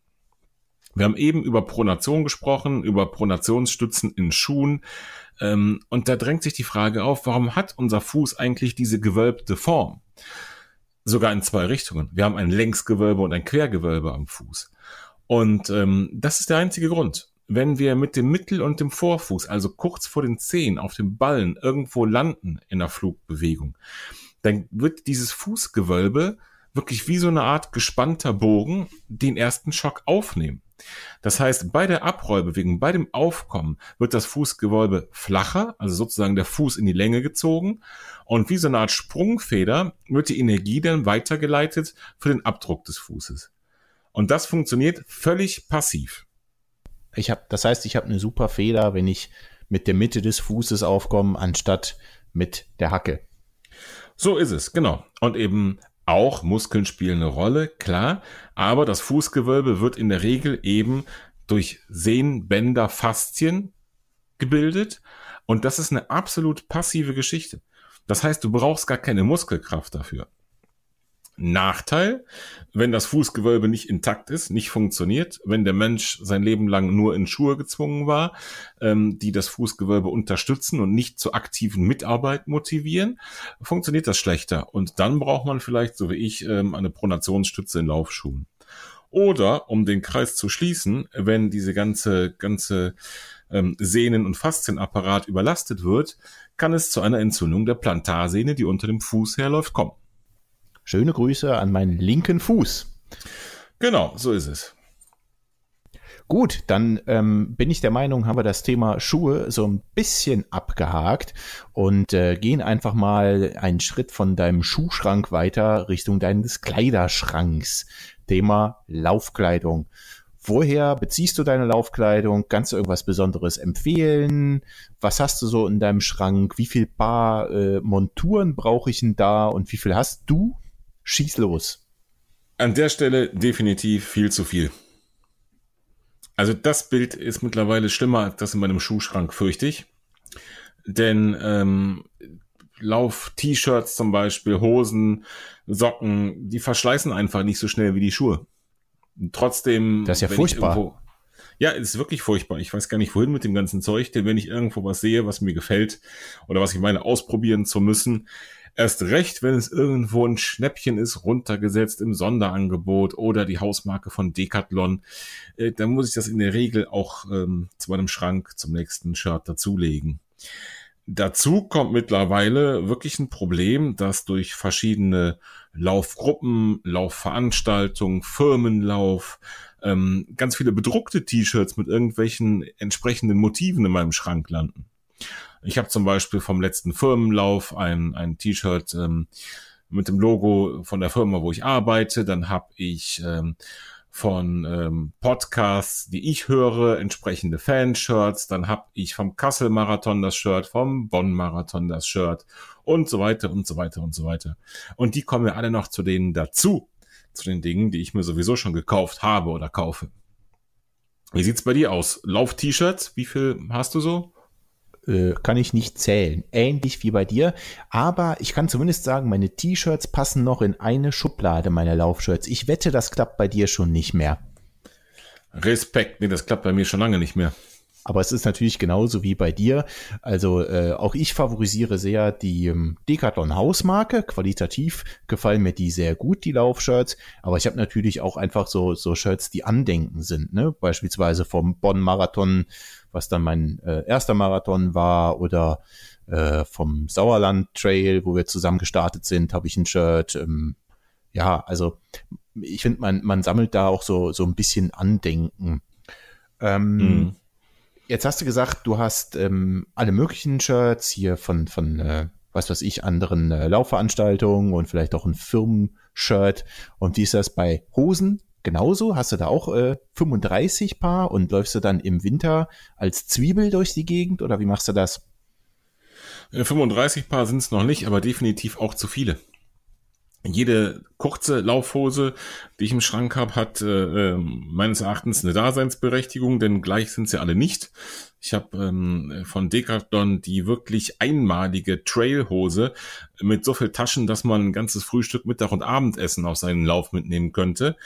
Wir haben eben über Pronation gesprochen, über Pronationsstützen in Schuhen. Ähm, und da drängt sich die Frage auf, warum hat unser Fuß eigentlich diese gewölbte Form? Sogar in zwei Richtungen. Wir haben ein Längsgewölbe und ein Quergewölbe am Fuß. Und ähm, das ist der einzige Grund wenn wir mit dem Mittel- und dem Vorfuß, also kurz vor den Zehen auf dem Ballen irgendwo landen in der Flugbewegung, dann wird dieses Fußgewölbe wirklich wie so eine Art gespannter Bogen den ersten Schock aufnehmen. Das heißt, bei der Abrollbewegung, bei dem Aufkommen wird das Fußgewölbe flacher, also sozusagen der Fuß in die Länge gezogen und wie so eine Art Sprungfeder wird die Energie dann weitergeleitet für den Abdruck des Fußes. Und das funktioniert völlig passiv. Ich habe, das heißt, ich habe eine super Feder, wenn ich mit der Mitte des Fußes aufkomme, anstatt mit der Hacke. So ist es, genau. Und eben auch Muskeln spielen eine Rolle, klar, aber das Fußgewölbe wird in der Regel eben durch Sehnenbänder, Faszien gebildet und das ist eine absolut passive Geschichte. Das heißt, du brauchst gar keine Muskelkraft dafür. Nachteil, wenn das Fußgewölbe nicht intakt ist, nicht funktioniert, wenn der Mensch sein Leben lang nur in Schuhe gezwungen war, ähm, die das Fußgewölbe unterstützen und nicht zur aktiven Mitarbeit motivieren, funktioniert das schlechter. Und dann braucht man vielleicht, so wie ich, ähm, eine Pronationsstütze in Laufschuhen. Oder, um den Kreis zu schließen, wenn diese ganze, ganze ähm, Sehnen- und Faszienapparat überlastet wird, kann es zu einer Entzündung der Plantarsehne, die unter dem Fuß herläuft, kommen. Schöne Grüße an meinen linken Fuß. Genau, so ist es. Gut, dann ähm, bin ich der Meinung, haben wir das Thema Schuhe so ein bisschen abgehakt und äh, gehen einfach mal einen Schritt von deinem Schuhschrank weiter Richtung deines Kleiderschranks. Thema Laufkleidung. Woher beziehst du deine Laufkleidung? Kannst du irgendwas Besonderes empfehlen? Was hast du so in deinem Schrank? Wie viel Paar äh, Monturen brauche ich denn da? Und wie viel hast du? Schieß los. An der Stelle definitiv viel zu viel. Also das Bild ist mittlerweile schlimmer als das in meinem Schuhschrank, fürchte ich. Denn ähm, Lauf-T-Shirts zum Beispiel, Hosen, Socken, die verschleißen einfach nicht so schnell wie die Schuhe. Trotzdem. Das ist ja furchtbar. Irgendwo, ja, es ist wirklich furchtbar. Ich weiß gar nicht, wohin mit dem ganzen Zeug, denn wenn ich irgendwo was sehe, was mir gefällt oder was ich meine, ausprobieren zu müssen, erst recht, wenn es irgendwo ein Schnäppchen ist, runtergesetzt im Sonderangebot oder die Hausmarke von Decathlon, äh, dann muss ich das in der Regel auch ähm, zu meinem Schrank zum nächsten Shirt dazulegen. Dazu kommt mittlerweile wirklich ein Problem, dass durch verschiedene Laufgruppen, Laufveranstaltungen, Firmenlauf, ähm, ganz viele bedruckte T-Shirts mit irgendwelchen entsprechenden Motiven in meinem Schrank landen. Ich habe zum Beispiel vom letzten Firmenlauf ein, ein T-Shirt ähm, mit dem Logo von der Firma, wo ich arbeite. Dann habe ich ähm, von ähm, Podcasts, die ich höre, entsprechende Fanshirts. Dann habe ich vom Kassel-Marathon das Shirt, vom Bonn-Marathon das Shirt und so weiter und so weiter und so weiter. Und die kommen ja alle noch zu denen dazu, zu den Dingen, die ich mir sowieso schon gekauft habe oder kaufe. Wie sieht's bei dir aus? Lauf-T-Shirts, wie viel hast du so? Äh, kann ich nicht zählen. Ähnlich wie bei dir. Aber ich kann zumindest sagen, meine T-Shirts passen noch in eine Schublade meiner Laufshirts. Ich wette, das klappt bei dir schon nicht mehr. Respekt, nee, das klappt bei mir schon lange nicht mehr. Aber es ist natürlich genauso wie bei dir. Also äh, auch ich favorisiere sehr die ähm, Decathlon Hausmarke. Qualitativ gefallen mir die sehr gut, die Laufshirts. Aber ich habe natürlich auch einfach so, so Shirts, die andenken sind. Ne? Beispielsweise vom Bonn Marathon was dann mein äh, erster Marathon war oder äh, vom Sauerland Trail, wo wir zusammen gestartet sind, habe ich ein Shirt. Ähm, ja, also ich finde, man, man sammelt da auch so, so ein bisschen Andenken. Ähm, mhm. Jetzt hast du gesagt, du hast ähm, alle möglichen Shirts hier von, von äh, was weiß ich, anderen äh, Laufveranstaltungen und vielleicht auch ein Firmenshirt. Und wie ist das bei Hosen? genauso? Hast du da auch äh, 35 Paar und läufst du dann im Winter als Zwiebel durch die Gegend oder wie machst du das? 35 äh, Paar sind es noch nicht, aber definitiv auch zu viele. Jede kurze Laufhose, die ich im Schrank habe, hat äh, ähm, meines Erachtens eine Daseinsberechtigung, denn gleich sind sie alle nicht. Ich habe ähm, von Decathlon die wirklich einmalige Trailhose mit so viel Taschen, dass man ein ganzes Frühstück, Mittag und Abendessen auf seinen Lauf mitnehmen könnte.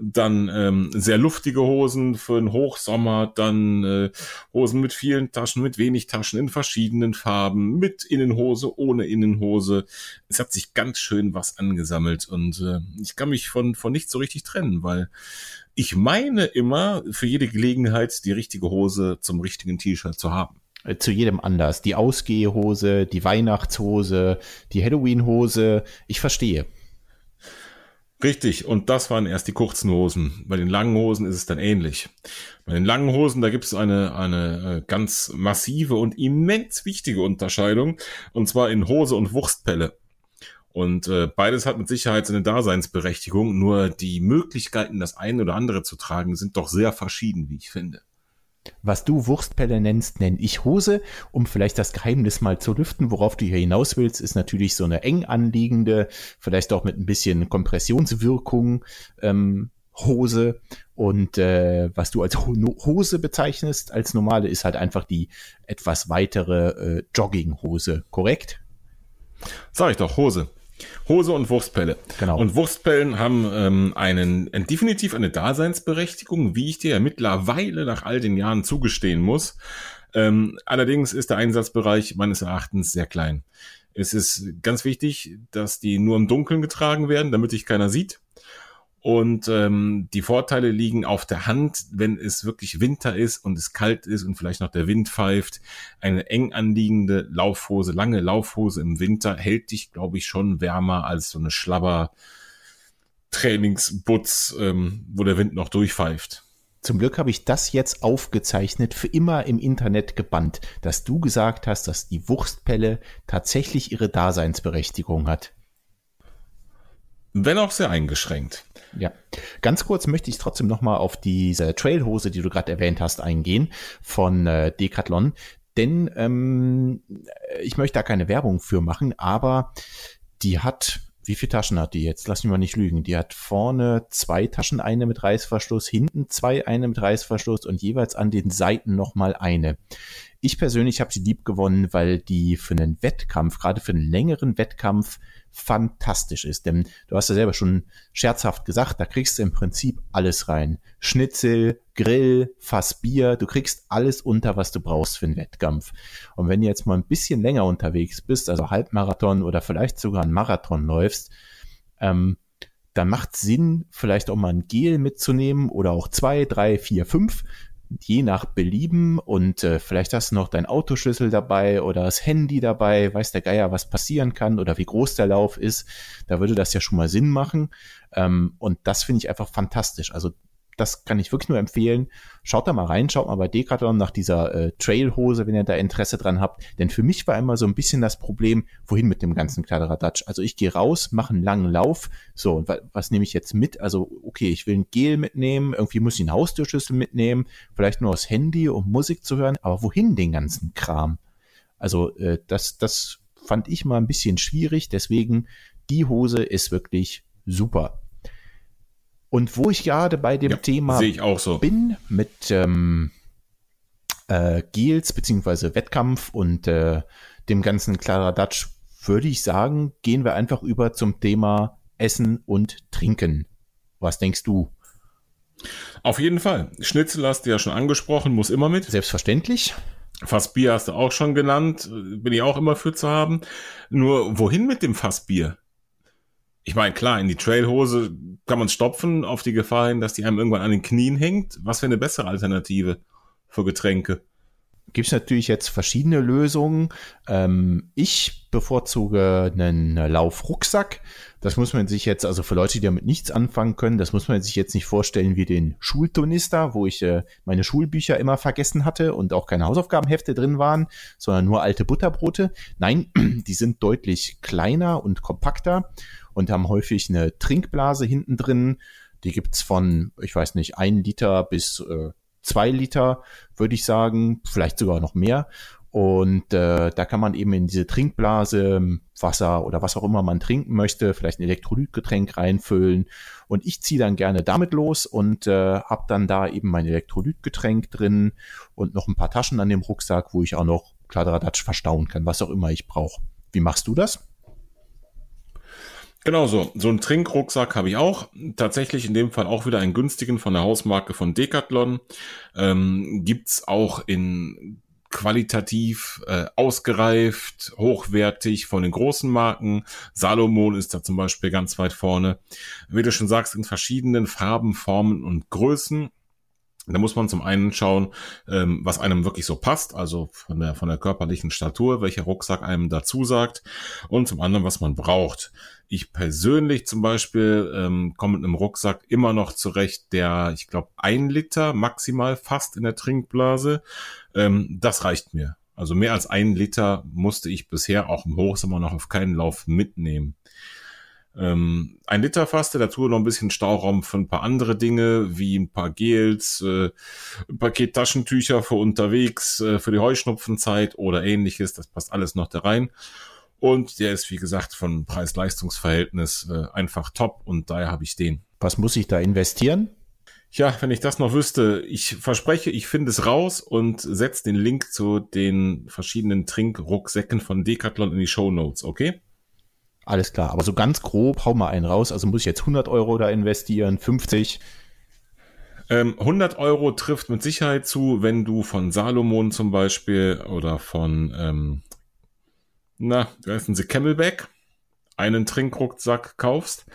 Dann ähm, sehr luftige Hosen für den Hochsommer, dann äh, Hosen mit vielen Taschen, mit wenig Taschen in verschiedenen Farben, mit Innenhose, ohne Innenhose. Es hat sich ganz schön was angesammelt und äh, ich kann mich von, von nicht so richtig trennen, weil ich meine immer, für jede Gelegenheit die richtige Hose zum richtigen T-Shirt zu haben. Äh, zu jedem anders. Die Ausgehhose, die Weihnachtshose, die Halloween-Hose. Ich verstehe. Richtig, und das waren erst die kurzen Hosen. Bei den langen Hosen ist es dann ähnlich. Bei den langen Hosen, da gibt es eine, eine äh, ganz massive und immens wichtige Unterscheidung, und zwar in Hose und Wurstpelle. Und äh, beides hat mit Sicherheit seine Daseinsberechtigung, nur die Möglichkeiten, das eine oder andere zu tragen, sind doch sehr verschieden, wie ich finde. Was du Wurstpelle nennst, nenne ich Hose. Um vielleicht das Geheimnis mal zu lüften, worauf du hier hinaus willst, ist natürlich so eine eng anliegende, vielleicht auch mit ein bisschen Kompressionswirkung ähm, Hose. Und äh, was du als Hose bezeichnest, als normale, ist halt einfach die etwas weitere äh, Jogginghose, korrekt? Sag ich doch, Hose. Hose und Wurstpelle. Genau. Und Wurstpellen haben ähm, einen, definitiv eine Daseinsberechtigung, wie ich dir ja mittlerweile nach all den Jahren zugestehen muss. Ähm, allerdings ist der Einsatzbereich meines Erachtens sehr klein. Es ist ganz wichtig, dass die nur im Dunkeln getragen werden, damit dich keiner sieht. Und ähm, die Vorteile liegen auf der Hand, wenn es wirklich Winter ist und es kalt ist und vielleicht noch der Wind pfeift. Eine eng anliegende Laufhose, lange Laufhose im Winter hält dich, glaube ich, schon wärmer als so eine Schlabber Trainingsbutz, ähm, wo der Wind noch durchpfeift. Zum Glück habe ich das jetzt aufgezeichnet, für immer im Internet gebannt, dass du gesagt hast, dass die Wurstpelle tatsächlich ihre Daseinsberechtigung hat. Wenn auch sehr eingeschränkt. Ja, ganz kurz möchte ich trotzdem nochmal auf diese Trailhose, die du gerade erwähnt hast, eingehen von äh, Decathlon. Denn ähm, ich möchte da keine Werbung für machen, aber die hat, wie viele Taschen hat die jetzt? Lass mich mal nicht lügen. Die hat vorne zwei Taschen, eine mit Reißverschluss, hinten zwei, eine mit Reißverschluss und jeweils an den Seiten nochmal eine. Ich persönlich habe sie lieb gewonnen, weil die für einen Wettkampf, gerade für einen längeren Wettkampf, fantastisch ist. Denn du hast ja selber schon scherzhaft gesagt, da kriegst du im Prinzip alles rein. Schnitzel, Grill, Fass Bier, du kriegst alles unter, was du brauchst für einen Wettkampf. Und wenn du jetzt mal ein bisschen länger unterwegs bist, also Halbmarathon oder vielleicht sogar einen Marathon läufst, ähm, dann macht Sinn, vielleicht auch mal ein Gel mitzunehmen oder auch zwei, drei, vier, fünf, je nach Belieben und äh, vielleicht hast du noch dein Autoschlüssel dabei oder das Handy dabei, weiß der Geier, was passieren kann oder wie groß der Lauf ist. Da würde das ja schon mal Sinn machen. Ähm, und das finde ich einfach fantastisch. Also das kann ich wirklich nur empfehlen. Schaut da mal rein, schaut mal bei Decathlon nach dieser äh, Trailhose, wenn ihr da Interesse dran habt. Denn für mich war immer so ein bisschen das Problem, wohin mit dem ganzen Kladderadatsch. Also ich gehe raus, mache einen langen Lauf. So, und was, was nehme ich jetzt mit? Also, okay, ich will ein Gel mitnehmen, irgendwie muss ich einen Haustürschlüssel mitnehmen, vielleicht nur das Handy, um Musik zu hören. Aber wohin den ganzen Kram? Also, äh, das, das fand ich mal ein bisschen schwierig. Deswegen, die Hose ist wirklich super. Und wo ich gerade bei dem ja, Thema so. bin, mit ähm, äh, Gels beziehungsweise Wettkampf und äh, dem ganzen Kladderadatsch, würde ich sagen, gehen wir einfach über zum Thema Essen und Trinken. Was denkst du? Auf jeden Fall. Schnitzel hast du ja schon angesprochen, muss immer mit. Selbstverständlich. Fassbier hast du auch schon genannt, bin ich auch immer für zu haben. Nur wohin mit dem Fassbier? Ich meine, klar, in die Trailhose kann man stopfen, auf die Gefahr hin, dass die einem irgendwann an den Knien hängt. Was wäre eine bessere Alternative für Getränke? Gibt es natürlich jetzt verschiedene Lösungen. Ähm, ich bevorzuge einen Laufrucksack. Das muss man sich jetzt, also für Leute, die damit nichts anfangen können, das muss man sich jetzt nicht vorstellen wie den Schulturnister, wo ich äh, meine Schulbücher immer vergessen hatte und auch keine Hausaufgabenhefte drin waren, sondern nur alte Butterbrote. Nein, die sind deutlich kleiner und kompakter und haben häufig eine Trinkblase hinten drin. Die gibt's von, ich weiß nicht, ein Liter bis äh, zwei Liter, würde ich sagen, vielleicht sogar noch mehr. Und äh, da kann man eben in diese Trinkblase Wasser oder was auch immer man trinken möchte, vielleicht ein Elektrolytgetränk reinfüllen. Und ich ziehe dann gerne damit los und äh, habe dann da eben mein Elektrolytgetränk drin und noch ein paar Taschen an dem Rucksack, wo ich auch noch Kladderadatsch verstauen kann, was auch immer ich brauche. Wie machst du das? Genau so. So einen Trinkrucksack habe ich auch. Tatsächlich in dem Fall auch wieder einen günstigen von der Hausmarke von Decathlon. Ähm, gibt's auch in qualitativ äh, ausgereift, hochwertig von den großen Marken. Salomon ist da zum Beispiel ganz weit vorne. Wie du schon sagst, in verschiedenen Farben, Formen und Größen. Da muss man zum einen schauen, ähm, was einem wirklich so passt, also von der, von der körperlichen Statur, welcher Rucksack einem dazu sagt und zum anderen, was man braucht. Ich persönlich zum Beispiel ähm, komme mit einem Rucksack immer noch zurecht, der, ich glaube, ein Liter maximal fast in der Trinkblase. Ähm, das reicht mir. Also mehr als ein Liter musste ich bisher auch im Hochsommer noch auf keinen Lauf mitnehmen. Ähm, ein Liter Faste, dazu noch ein bisschen Stauraum für ein paar andere Dinge, wie ein paar Gels, äh, ein Paket Taschentücher für unterwegs, äh, für die Heuschnupfenzeit oder ähnliches. Das passt alles noch da rein. Und der ist, wie gesagt, von Preis-Leistungs-Verhältnis äh, einfach top und daher habe ich den. Was muss ich da investieren? Ja, wenn ich das noch wüsste, ich verspreche, ich finde es raus und setze den Link zu den verschiedenen Trinkrucksäcken von Decathlon in die Show Notes, okay? Alles klar, aber so ganz grob, hau mal einen raus. Also muss ich jetzt 100 Euro da investieren, 50? Ähm, 100 Euro trifft mit Sicherheit zu, wenn du von Salomon zum Beispiel oder von, ähm, na, wie heißen sie, Camelback einen Trinkrucksack kaufst.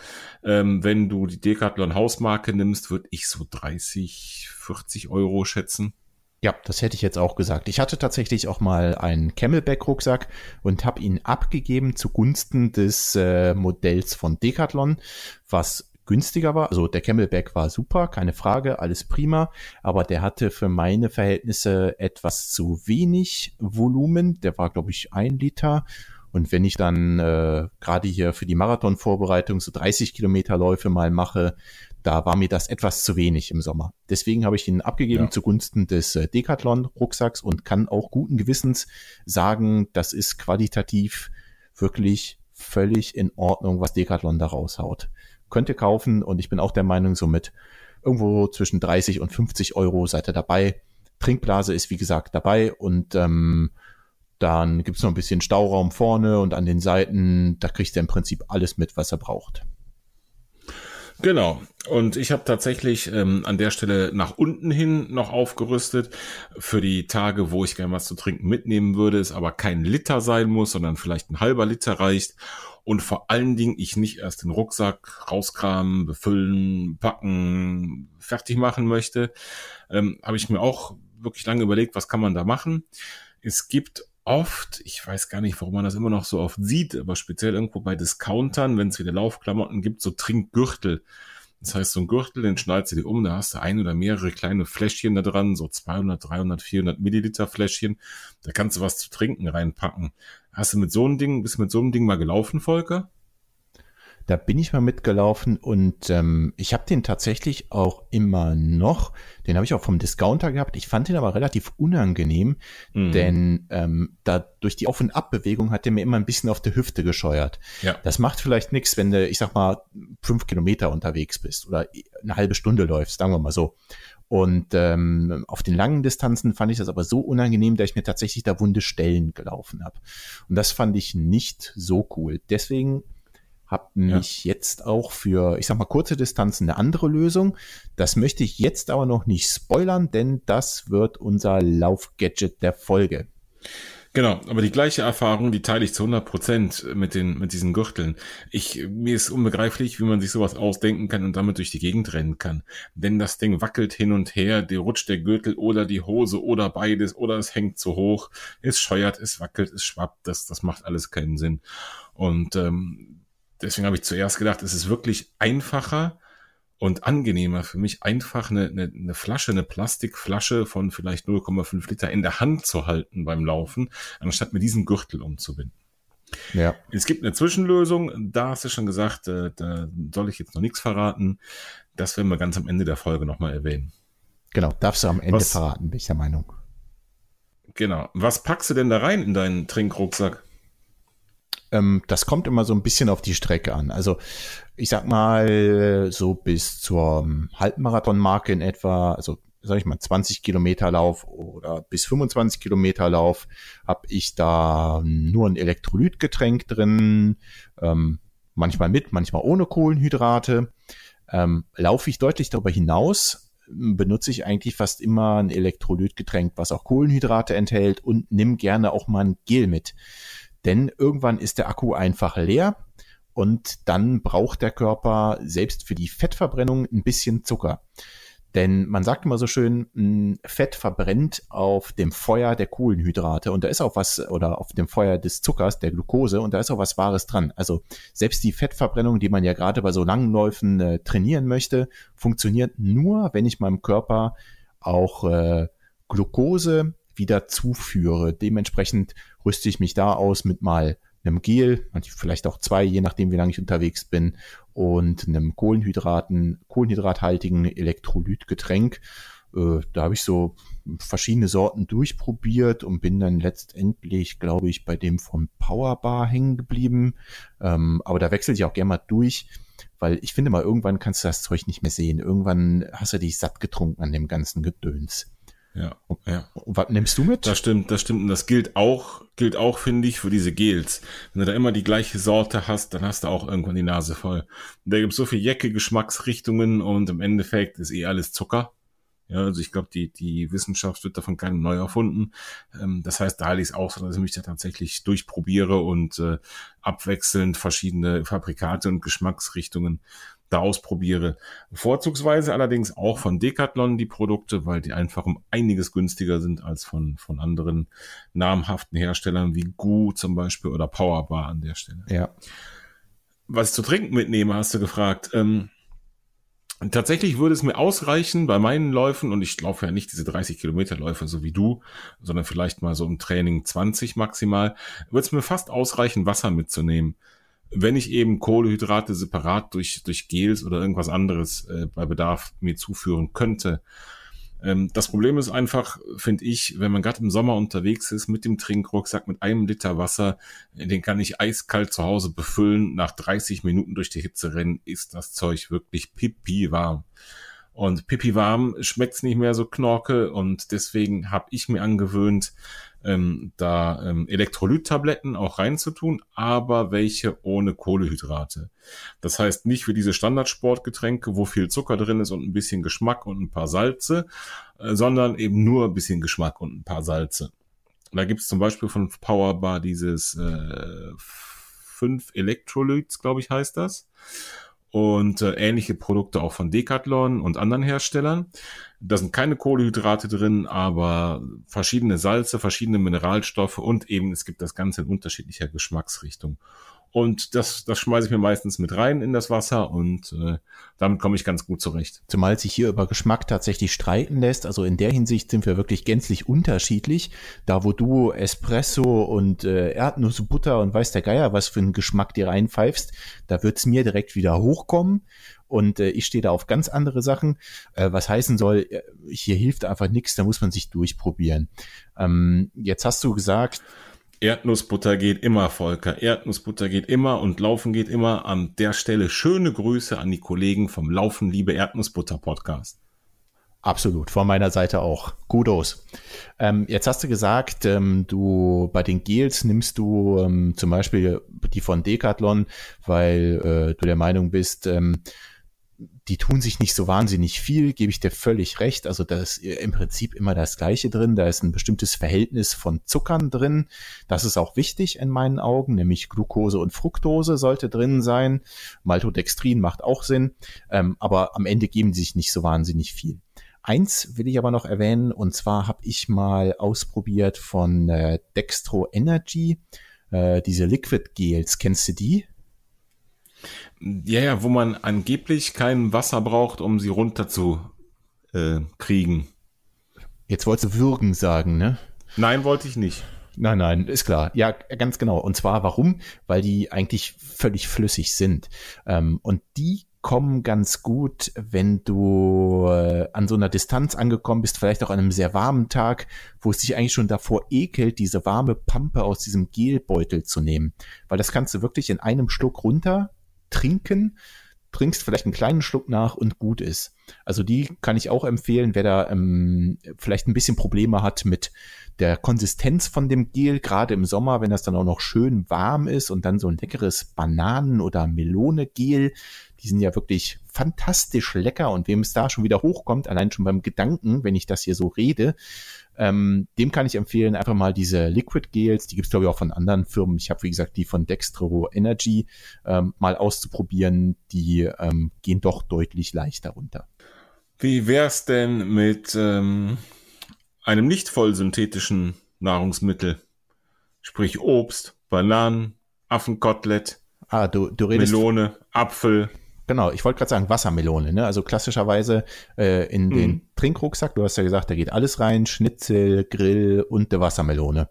Ähm, wenn du die Decathlon Hausmarke nimmst, würde ich so 30, 40 Euro schätzen. Ja, das hätte ich jetzt auch gesagt. Ich hatte tatsächlich auch mal einen Camelback-Rucksack und habe ihn abgegeben zugunsten des äh, Modells von Decathlon, was günstiger war. Also der Camelback war super, keine Frage, alles prima, aber der hatte für meine Verhältnisse etwas zu wenig Volumen. Der war, glaube ich, ein Liter und wenn ich dann äh, gerade hier für die Marathonvorbereitung so 30 Kilometer Läufe mal mache, da war mir das etwas zu wenig im Sommer. Deswegen habe ich ihn abgegeben ja. zugunsten des äh, Decathlon-Rucksacks und kann auch guten Gewissens sagen, das ist qualitativ wirklich völlig in Ordnung, was Decathlon da raushaut. Könnt ihr kaufen und ich bin auch der Meinung, somit irgendwo zwischen 30 und 50 Euro seid ihr dabei. Trinkblase ist wie gesagt dabei und ähm, dann gibt's noch ein bisschen Stauraum vorne und an den Seiten. Da kriegt er im Prinzip alles mit, was er braucht. Genau. Und ich habe tatsächlich ähm, an der Stelle nach unten hin noch aufgerüstet für die Tage, wo ich gerne was zu trinken mitnehmen würde, es aber kein Liter sein muss, sondern vielleicht ein halber Liter reicht. Und vor allen Dingen ich nicht erst den Rucksack rauskramen, befüllen, packen, fertig machen möchte, ähm, habe ich mir auch wirklich lange überlegt, was kann man da machen. Es gibt oft, ich weiß gar nicht, warum man das immer noch so oft sieht, aber speziell irgendwo bei Discountern, wenn es wieder Laufklamotten gibt, so Trinkgürtel. Das heißt, so ein Gürtel, den schnallst du dir um, da hast du ein oder mehrere kleine Fläschchen da dran, so 200, 300, 400 Milliliter Fläschchen. Da kannst du was zu trinken reinpacken. Hast du mit so einem Ding, bist du mit so einem Ding mal gelaufen, Volker? Da bin ich mal mitgelaufen und ähm, ich habe den tatsächlich auch immer noch. Den habe ich auch vom Discounter gehabt. Ich fand den aber relativ unangenehm, mhm. denn ähm, da durch die Auf- und Abbewegung hat der mir immer ein bisschen auf der Hüfte gescheuert. Ja. Das macht vielleicht nichts, wenn du, ich sag mal, fünf Kilometer unterwegs bist oder eine halbe Stunde läufst, sagen wir mal so. Und ähm, auf den langen Distanzen fand ich das aber so unangenehm, dass ich mir tatsächlich da wunde Stellen gelaufen habe. Und das fand ich nicht so cool. Deswegen habe mich ja. jetzt auch für, ich sag mal, kurze Distanzen eine andere Lösung. Das möchte ich jetzt aber noch nicht spoilern, denn das wird unser Laufgadget der Folge. Genau, aber die gleiche Erfahrung, die teile ich zu 100 Prozent mit den, mit diesen Gürteln. Ich, mir ist unbegreiflich, wie man sich sowas ausdenken kann und damit durch die Gegend rennen kann. Denn das Ding wackelt hin und her, die rutscht der Gürtel oder die Hose oder beides oder es hängt zu hoch, es scheuert, es wackelt, es schwappt, das, das macht alles keinen Sinn. Und ähm, deswegen habe ich zuerst gedacht, es ist wirklich einfacher und angenehmer für mich, einfach eine, eine, eine Flasche, eine Plastikflasche von vielleicht 0,5 Liter in der Hand zu halten beim Laufen, anstatt mir diesen Gürtel umzubinden. Ja. Es gibt eine Zwischenlösung, da hast du schon gesagt, äh, da soll ich jetzt noch nichts verraten. Das werden wir ganz am Ende der Folge nochmal erwähnen. Genau, darfst du am Ende Was, verraten, bin ich der Meinung. Genau. Was packst du denn da rein in deinen Trinkrucksack? Ähm, das kommt immer so ein bisschen auf die Strecke an. Also ich sag mal so bis zur ähm, Halbmarathonmarke in etwa, also sag ich mal 20 Kilometer Lauf oder bis 25 Kilometer Lauf, habe ich da nur ein Elektrolytgetränk drin, ähm, manchmal mit, manchmal ohne Kohlenhydrate. Ähm, laufe ich deutlich darüber hinaus, benutze ich eigentlich fast immer ein Elektrolytgetränk, was auch Kohlenhydrate enthält und nimm gerne auch mal ein Gel mit. Denn irgendwann ist der Akku einfach leer und dann braucht der Körper selbst für die Fettverbrennung ein bisschen Zucker. Denn man sagt immer so schön, Fett verbrennt auf dem Feuer der Kohlenhydrate und da ist auch was, oder auf dem Feuer des Zuckers, der Glucose, und da ist auch was Wahres dran. Also selbst die Fettverbrennung, die man ja gerade bei so langen Läufen äh, trainieren möchte, funktioniert nur, wenn ich meinem Körper auch äh, Glucose wieder zuführe. Dementsprechend rüste ich mich da aus mit mal einem Gel, vielleicht auch zwei, je nachdem, wie lange ich unterwegs bin, und einem Kohlenhydraten, kohlenhydrathaltigen Elektrolytgetränk. Äh, da habe ich so verschiedene Sorten durchprobiert und bin dann letztendlich, glaube ich, bei dem von Powerbar hängen geblieben. Ähm, aber da wechsle ich auch gerne mal durch, weil ich finde mal, irgendwann kannst du das Zeug nicht mehr sehen. Irgendwann hast du dich satt getrunken an dem ganzen Gedöns. Ja, ja. Und was nimmst du mit? Das stimmt, das stimmt. Und das gilt auch, gilt auch, finde ich, für diese Gels. Wenn du da immer die gleiche Sorte hast, dann hast du auch irgendwann die Nase voll. Und da gibt es so viel Jacke Geschmacksrichtungen und im Endeffekt ist eh alles Zucker. Ja, also ich glaube, die, die Wissenschaft wird davon keinem neu erfunden. Ähm, das heißt, da halte ich es auch so, dass ich mich da tatsächlich durchprobiere und äh, abwechselnd verschiedene Fabrikate und Geschmacksrichtungen da ausprobiere. Vorzugsweise allerdings auch von Decathlon die Produkte, weil die einfach um einiges günstiger sind als von, von anderen namhaften Herstellern wie Gu zum Beispiel oder Powerbar an der Stelle. Ja. Was ich zu trinken mitnehme, hast du gefragt. Ähm, Tatsächlich würde es mir ausreichen bei meinen Läufen, und ich laufe ja nicht diese 30 Kilometer Läufe so wie du, sondern vielleicht mal so im Training 20 maximal, würde es mir fast ausreichen, Wasser mitzunehmen. Wenn ich eben Kohlehydrate separat durch, durch Gels oder irgendwas anderes äh, bei Bedarf mir zuführen könnte. Ähm, das Problem ist einfach, finde ich, wenn man gerade im Sommer unterwegs ist mit dem Trinkrucksack mit einem Liter Wasser, den kann ich eiskalt zu Hause befüllen. Nach 30 Minuten durch die Hitze rennen, ist das Zeug wirklich pipi warm. Und pipi warm schmeckt's nicht mehr so knorke und deswegen habe ich mir angewöhnt, ähm, da ähm, Elektrolyttabletten auch reinzutun, aber welche ohne Kohlehydrate. Das heißt nicht für diese Standardsportgetränke, wo viel Zucker drin ist und ein bisschen Geschmack und ein paar Salze, äh, sondern eben nur ein bisschen Geschmack und ein paar Salze. Da gibt es zum Beispiel von Powerbar dieses äh, 5 Electrolytes, glaube ich, heißt das und äh, ähnliche Produkte auch von Decathlon und anderen Herstellern. Da sind keine Kohlehydrate drin, aber verschiedene Salze, verschiedene Mineralstoffe und eben es gibt das Ganze in unterschiedlicher Geschmacksrichtung. Und das, das schmeiße ich mir meistens mit rein in das Wasser und äh, damit komme ich ganz gut zurecht. Zumal sich hier über Geschmack tatsächlich streiten lässt. Also in der Hinsicht sind wir wirklich gänzlich unterschiedlich. Da wo du Espresso und äh, Erdnussbutter und weiß der Geier, was für einen Geschmack dir reinpfeifst, da wird's mir direkt wieder hochkommen. Und äh, ich stehe da auf ganz andere Sachen. Äh, was heißen soll, äh, hier hilft einfach nichts, da muss man sich durchprobieren. Ähm, jetzt hast du gesagt, Erdnussbutter geht immer, Volker. Erdnussbutter geht immer und Laufen geht immer. An der Stelle schöne Grüße an die Kollegen vom Laufen Liebe Erdnussbutter Podcast. Absolut, von meiner Seite auch. Kudos. Ähm, jetzt hast du gesagt, ähm, du bei den Gels nimmst du ähm, zum Beispiel die von Decathlon, weil äh, du der Meinung bist, ähm, die tun sich nicht so wahnsinnig viel, gebe ich dir völlig recht. Also da ist im Prinzip immer das Gleiche drin. Da ist ein bestimmtes Verhältnis von Zuckern drin. Das ist auch wichtig in meinen Augen, nämlich Glucose und Fructose sollte drin sein. Maltodextrin macht auch Sinn, ähm, aber am Ende geben sie sich nicht so wahnsinnig viel. Eins will ich aber noch erwähnen, und zwar habe ich mal ausprobiert von äh, Dextro Energy, äh, diese Liquid Gels. Kennst du die? Ja, ja, wo man angeblich kein Wasser braucht, um sie runter zu äh, kriegen. Jetzt wolltest du würgen sagen, ne? Nein, wollte ich nicht. Nein, nein, ist klar. Ja, ganz genau. Und zwar warum? Weil die eigentlich völlig flüssig sind. Ähm, und die kommen ganz gut, wenn du äh, an so einer Distanz angekommen bist, vielleicht auch an einem sehr warmen Tag, wo es dich eigentlich schon davor ekelt, diese warme Pampe aus diesem Gelbeutel zu nehmen. Weil das kannst du wirklich in einem Schluck runter trinken, trinkst vielleicht einen kleinen Schluck nach und gut ist. Also die kann ich auch empfehlen, wer da ähm, vielleicht ein bisschen Probleme hat mit der Konsistenz von dem Gel, gerade im Sommer, wenn das dann auch noch schön warm ist und dann so ein leckeres Bananen- oder Melone-Gel, die sind ja wirklich fantastisch lecker und wem es da schon wieder hochkommt, allein schon beim Gedanken, wenn ich das hier so rede, ähm, dem kann ich empfehlen, einfach mal diese Liquid Gels, die gibt's glaube ich auch von anderen Firmen. Ich habe, wie gesagt, die von Dextro Energy ähm, mal auszuprobieren. Die ähm, gehen doch deutlich leichter runter. Wie wär's denn mit ähm, einem nicht voll synthetischen Nahrungsmittel? Sprich Obst, Bananen, Affenkotelett, ah, du, du redest Melone, Apfel. Genau, ich wollte gerade sagen Wassermelone, ne? Also klassischerweise äh, in den mm. Trinkrucksack, du hast ja gesagt, da geht alles rein, Schnitzel, Grill und der Wassermelone.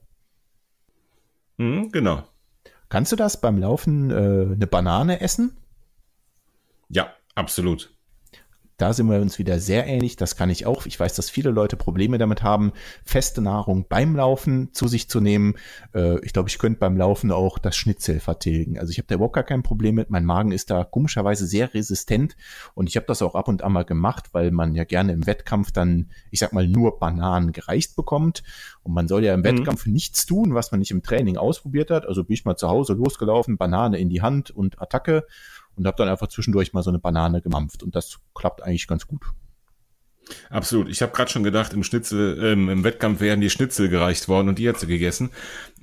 Mm, genau. Kannst du das beim Laufen äh, eine Banane essen? Ja, absolut. Da sind wir uns wieder sehr ähnlich. Das kann ich auch. Ich weiß, dass viele Leute Probleme damit haben, feste Nahrung beim Laufen zu sich zu nehmen. Äh, ich glaube, ich könnte beim Laufen auch das Schnitzel vertilgen. Also ich habe da überhaupt gar kein Problem mit. Mein Magen ist da komischerweise sehr resistent und ich habe das auch ab und an mal gemacht, weil man ja gerne im Wettkampf dann, ich sag mal, nur Bananen gereicht bekommt. Und man soll ja im mhm. Wettkampf nichts tun, was man nicht im Training ausprobiert hat. Also bin ich mal zu Hause losgelaufen, Banane in die Hand und Attacke und habe dann einfach zwischendurch mal so eine Banane gemampft und das klappt eigentlich ganz gut. Absolut. Ich habe gerade schon gedacht, im Schnitzel, ähm, im Wettkampf wären die Schnitzel gereicht worden und die hat sie gegessen.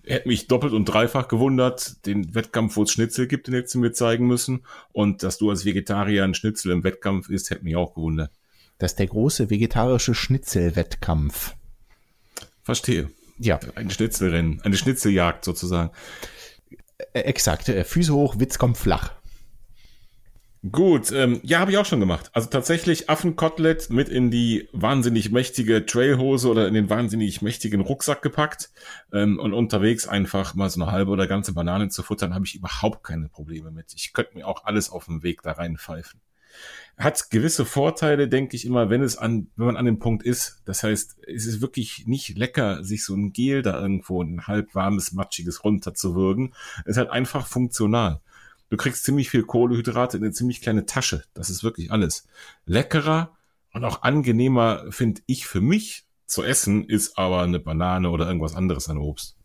Hätte mich doppelt und dreifach gewundert, den Wettkampf, wo es Schnitzel gibt, den hättest du mir zeigen müssen. Und dass du als Vegetarier ein Schnitzel im Wettkampf isst, hätte mich auch gewundert. Das ist der große vegetarische Schnitzelwettkampf. Verstehe. Ja. Ein Schnitzelrennen, eine Schnitzeljagd sozusagen. Exakt. Füße hoch, Witz kommt flach. Gut, ähm, ja, habe ich auch schon gemacht. Also tatsächlich Affenkotelett mit in die wahnsinnig mächtige Trailhose oder in den wahnsinnig mächtigen Rucksack gepackt ähm, und unterwegs einfach mal so eine halbe oder ganze Banane zu futtern, habe ich überhaupt keine Probleme mit. Ich könnte mir auch alles auf dem Weg da reinpfeifen. Hat gewisse Vorteile, denke ich immer, wenn es an, wenn man an dem Punkt ist. Das heißt, es ist wirklich nicht lecker, sich so ein Gel da irgendwo ein halb warmes, matschiges runterzuwürgen. Es ist halt einfach funktional. Du kriegst ziemlich viel Kohlehydrate in eine ziemlich kleine Tasche. Das ist wirklich alles. Leckerer und auch angenehmer finde ich für mich zu essen, ist aber eine Banane oder irgendwas anderes an Obst.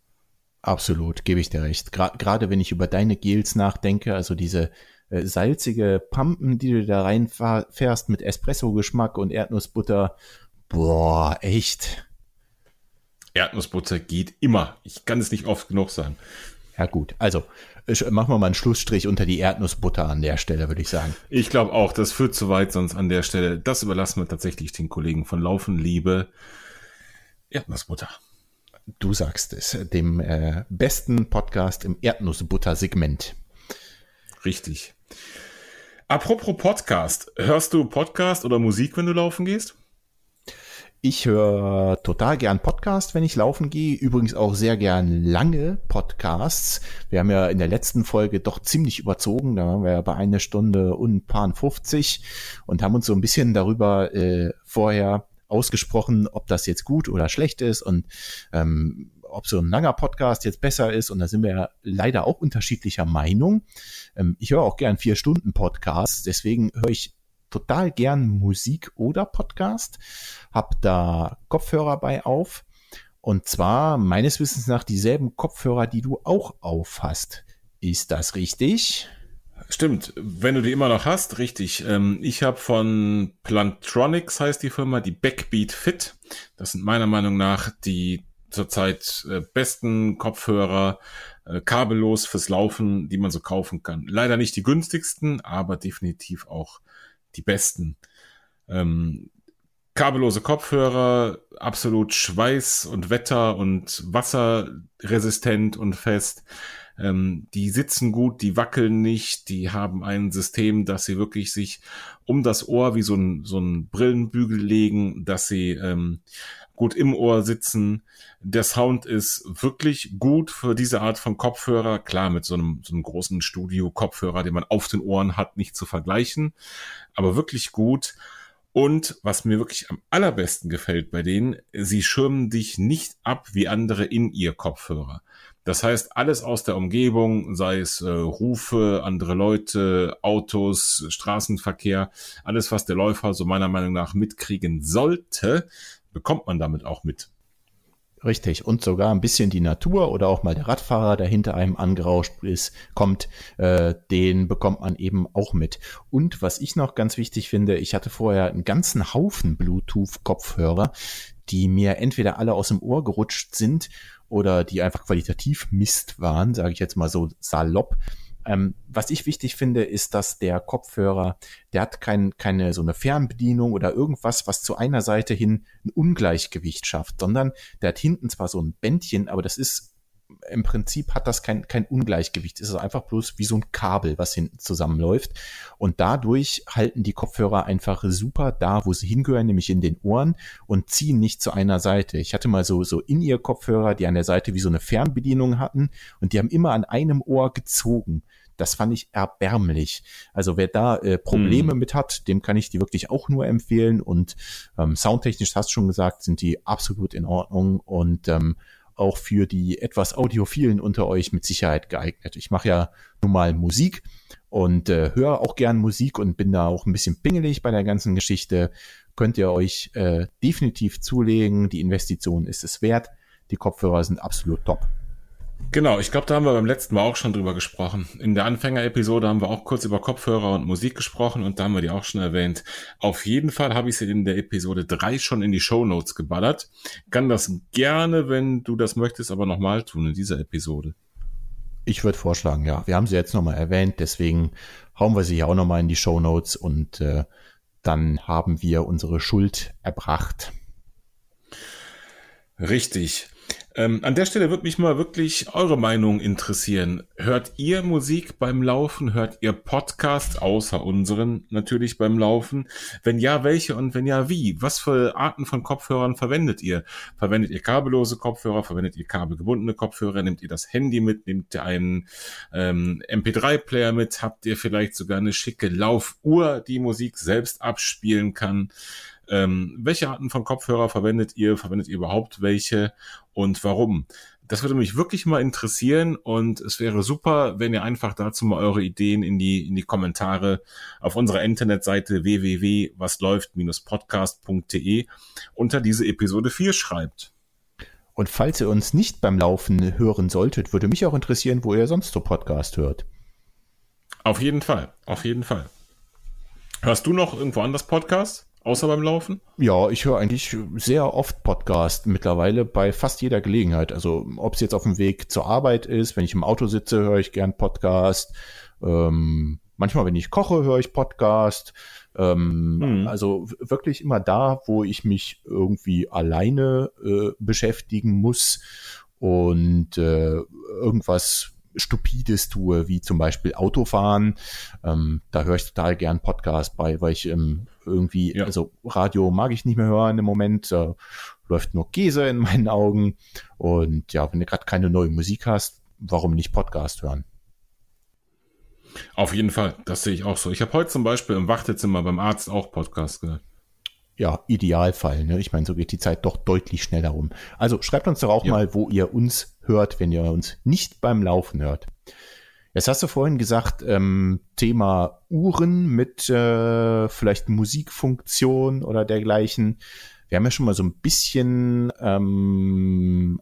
Absolut, gebe ich dir recht. Gra gerade wenn ich über deine Gels nachdenke, also diese äh, salzige Pampen, die du da reinfährst mit Espresso-Geschmack und Erdnussbutter, boah, echt. Erdnussbutter geht immer. Ich kann es nicht oft genug sagen. Ja gut, also machen wir mal einen Schlussstrich unter die Erdnussbutter an der Stelle, würde ich sagen. Ich glaube auch, das führt zu weit sonst an der Stelle. Das überlassen wir tatsächlich den Kollegen von Laufen Liebe. Erdnussbutter. Du sagst es, dem äh, besten Podcast im Erdnussbutter-Segment. Richtig. Apropos Podcast, hörst du Podcast oder Musik, wenn du laufen gehst? Ich höre total gern Podcasts, wenn ich laufen gehe. Übrigens auch sehr gern lange Podcasts. Wir haben ja in der letzten Folge doch ziemlich überzogen. Da waren wir ja bei einer Stunde und ein paar 50 und haben uns so ein bisschen darüber äh, vorher ausgesprochen, ob das jetzt gut oder schlecht ist und ähm, ob so ein langer Podcast jetzt besser ist. Und da sind wir ja leider auch unterschiedlicher Meinung. Ähm, ich höre auch gern vier Stunden Podcasts. Deswegen höre ich total gern Musik oder Podcast, hab da Kopfhörer bei auf und zwar meines Wissens nach dieselben Kopfhörer, die du auch auf hast. Ist das richtig? Stimmt, wenn du die immer noch hast, richtig. Ähm, ich habe von Plantronics heißt die Firma, die Backbeat Fit. Das sind meiner Meinung nach die zurzeit äh, besten Kopfhörer, äh, kabellos fürs Laufen, die man so kaufen kann. Leider nicht die günstigsten, aber definitiv auch die besten. Ähm, kabellose Kopfhörer, absolut schweiß- und Wetter- und wasserresistent und fest. Ähm, die sitzen gut, die wackeln nicht, die haben ein System, dass sie wirklich sich um das Ohr wie so ein, so ein Brillenbügel legen, dass sie ähm, gut im Ohr sitzen. Der Sound ist wirklich gut für diese Art von Kopfhörer. Klar, mit so einem, so einem großen Studio-Kopfhörer, den man auf den Ohren hat, nicht zu vergleichen, aber wirklich gut. Und was mir wirklich am allerbesten gefällt bei denen, sie schirmen dich nicht ab wie andere in ihr Kopfhörer. Das heißt, alles aus der Umgebung, sei es äh, Rufe, andere Leute, Autos, Straßenverkehr, alles, was der Läufer so meiner Meinung nach mitkriegen sollte, bekommt man damit auch mit. Richtig. Und sogar ein bisschen die Natur oder auch mal der Radfahrer, der hinter einem angerauscht ist, kommt, äh, den bekommt man eben auch mit. Und was ich noch ganz wichtig finde, ich hatte vorher einen ganzen Haufen Bluetooth-Kopfhörer, die mir entweder alle aus dem Ohr gerutscht sind oder die einfach qualitativ Mist waren, sage ich jetzt mal so salopp. Ähm, was ich wichtig finde, ist, dass der Kopfhörer, der hat kein, keine so eine Fernbedienung oder irgendwas, was zu einer Seite hin ein Ungleichgewicht schafft, sondern der hat hinten zwar so ein Bändchen, aber das ist im Prinzip hat das kein, kein Ungleichgewicht. Es ist einfach bloß wie so ein Kabel, was hinten zusammenläuft. Und dadurch halten die Kopfhörer einfach super da, wo sie hingehören, nämlich in den Ohren und ziehen nicht zu einer Seite. Ich hatte mal so, so in ihr Kopfhörer, die an der Seite wie so eine Fernbedienung hatten und die haben immer an einem Ohr gezogen. Das fand ich erbärmlich. Also wer da äh, Probleme hm. mit hat, dem kann ich die wirklich auch nur empfehlen. Und ähm, soundtechnisch, hast du schon gesagt, sind die absolut in Ordnung und ähm, auch für die etwas Audiophilen unter euch mit Sicherheit geeignet. Ich mache ja nun mal Musik und äh, höre auch gern Musik und bin da auch ein bisschen pingelig bei der ganzen Geschichte. Könnt ihr euch äh, definitiv zulegen. Die Investition ist es wert. Die Kopfhörer sind absolut top. Genau, ich glaube, da haben wir beim letzten Mal auch schon drüber gesprochen. In der Anfängerepisode haben wir auch kurz über Kopfhörer und Musik gesprochen und da haben wir die auch schon erwähnt. Auf jeden Fall habe ich sie in der Episode drei schon in die Show Notes geballert. Kann das gerne, wenn du das möchtest, aber nochmal tun in dieser Episode. Ich würde vorschlagen, ja. Wir haben sie jetzt nochmal erwähnt, deswegen hauen wir sie ja auch nochmal in die Show Notes und äh, dann haben wir unsere Schuld erbracht. Richtig. Ähm, an der Stelle würde mich mal wirklich eure Meinung interessieren. Hört ihr Musik beim Laufen? Hört ihr Podcast außer unseren natürlich beim Laufen? Wenn ja, welche und wenn ja, wie? Was für Arten von Kopfhörern verwendet ihr? Verwendet ihr kabellose Kopfhörer? Verwendet ihr kabelgebundene Kopfhörer? Nehmt ihr das Handy mit? Nehmt ihr einen ähm, MP3-Player mit? Habt ihr vielleicht sogar eine schicke Laufuhr, die Musik selbst abspielen kann? Ähm, welche Arten von Kopfhörer verwendet ihr? Verwendet ihr überhaupt welche? Und warum? Das würde mich wirklich mal interessieren und es wäre super, wenn ihr einfach dazu mal eure Ideen in die, in die Kommentare auf unserer Internetseite www.wasläuft-podcast.de unter diese Episode 4 schreibt. Und falls ihr uns nicht beim Laufen hören solltet, würde mich auch interessieren, wo ihr sonst so Podcast hört. Auf jeden Fall, auf jeden Fall. Hörst du noch irgendwo anders Podcast? Außer beim Laufen? Ja, ich höre eigentlich sehr oft Podcast mittlerweile bei fast jeder Gelegenheit. Also ob es jetzt auf dem Weg zur Arbeit ist, wenn ich im Auto sitze, höre ich gern Podcast. Ähm, manchmal, wenn ich koche, höre ich Podcast. Ähm, hm. Also wirklich immer da, wo ich mich irgendwie alleine äh, beschäftigen muss und äh, irgendwas Stupides tue, wie zum Beispiel Autofahren. Ähm, da höre ich total gern Podcast bei, weil ich ähm, irgendwie, ja. also Radio mag ich nicht mehr hören im Moment. Äh, läuft nur Käse in meinen Augen. Und ja, wenn du gerade keine neue Musik hast, warum nicht Podcast hören? Auf jeden Fall, das sehe ich auch so. Ich habe heute zum Beispiel im Wartezimmer beim Arzt auch Podcast gehört ja, Idealfall. Ne? Ich meine, so geht die Zeit doch deutlich schneller rum. Also schreibt uns doch auch ja. mal, wo ihr uns hört, wenn ihr uns nicht beim Laufen hört. Jetzt hast du vorhin gesagt, ähm, Thema Uhren mit äh, vielleicht Musikfunktion oder dergleichen. Wir haben ja schon mal so ein bisschen ähm,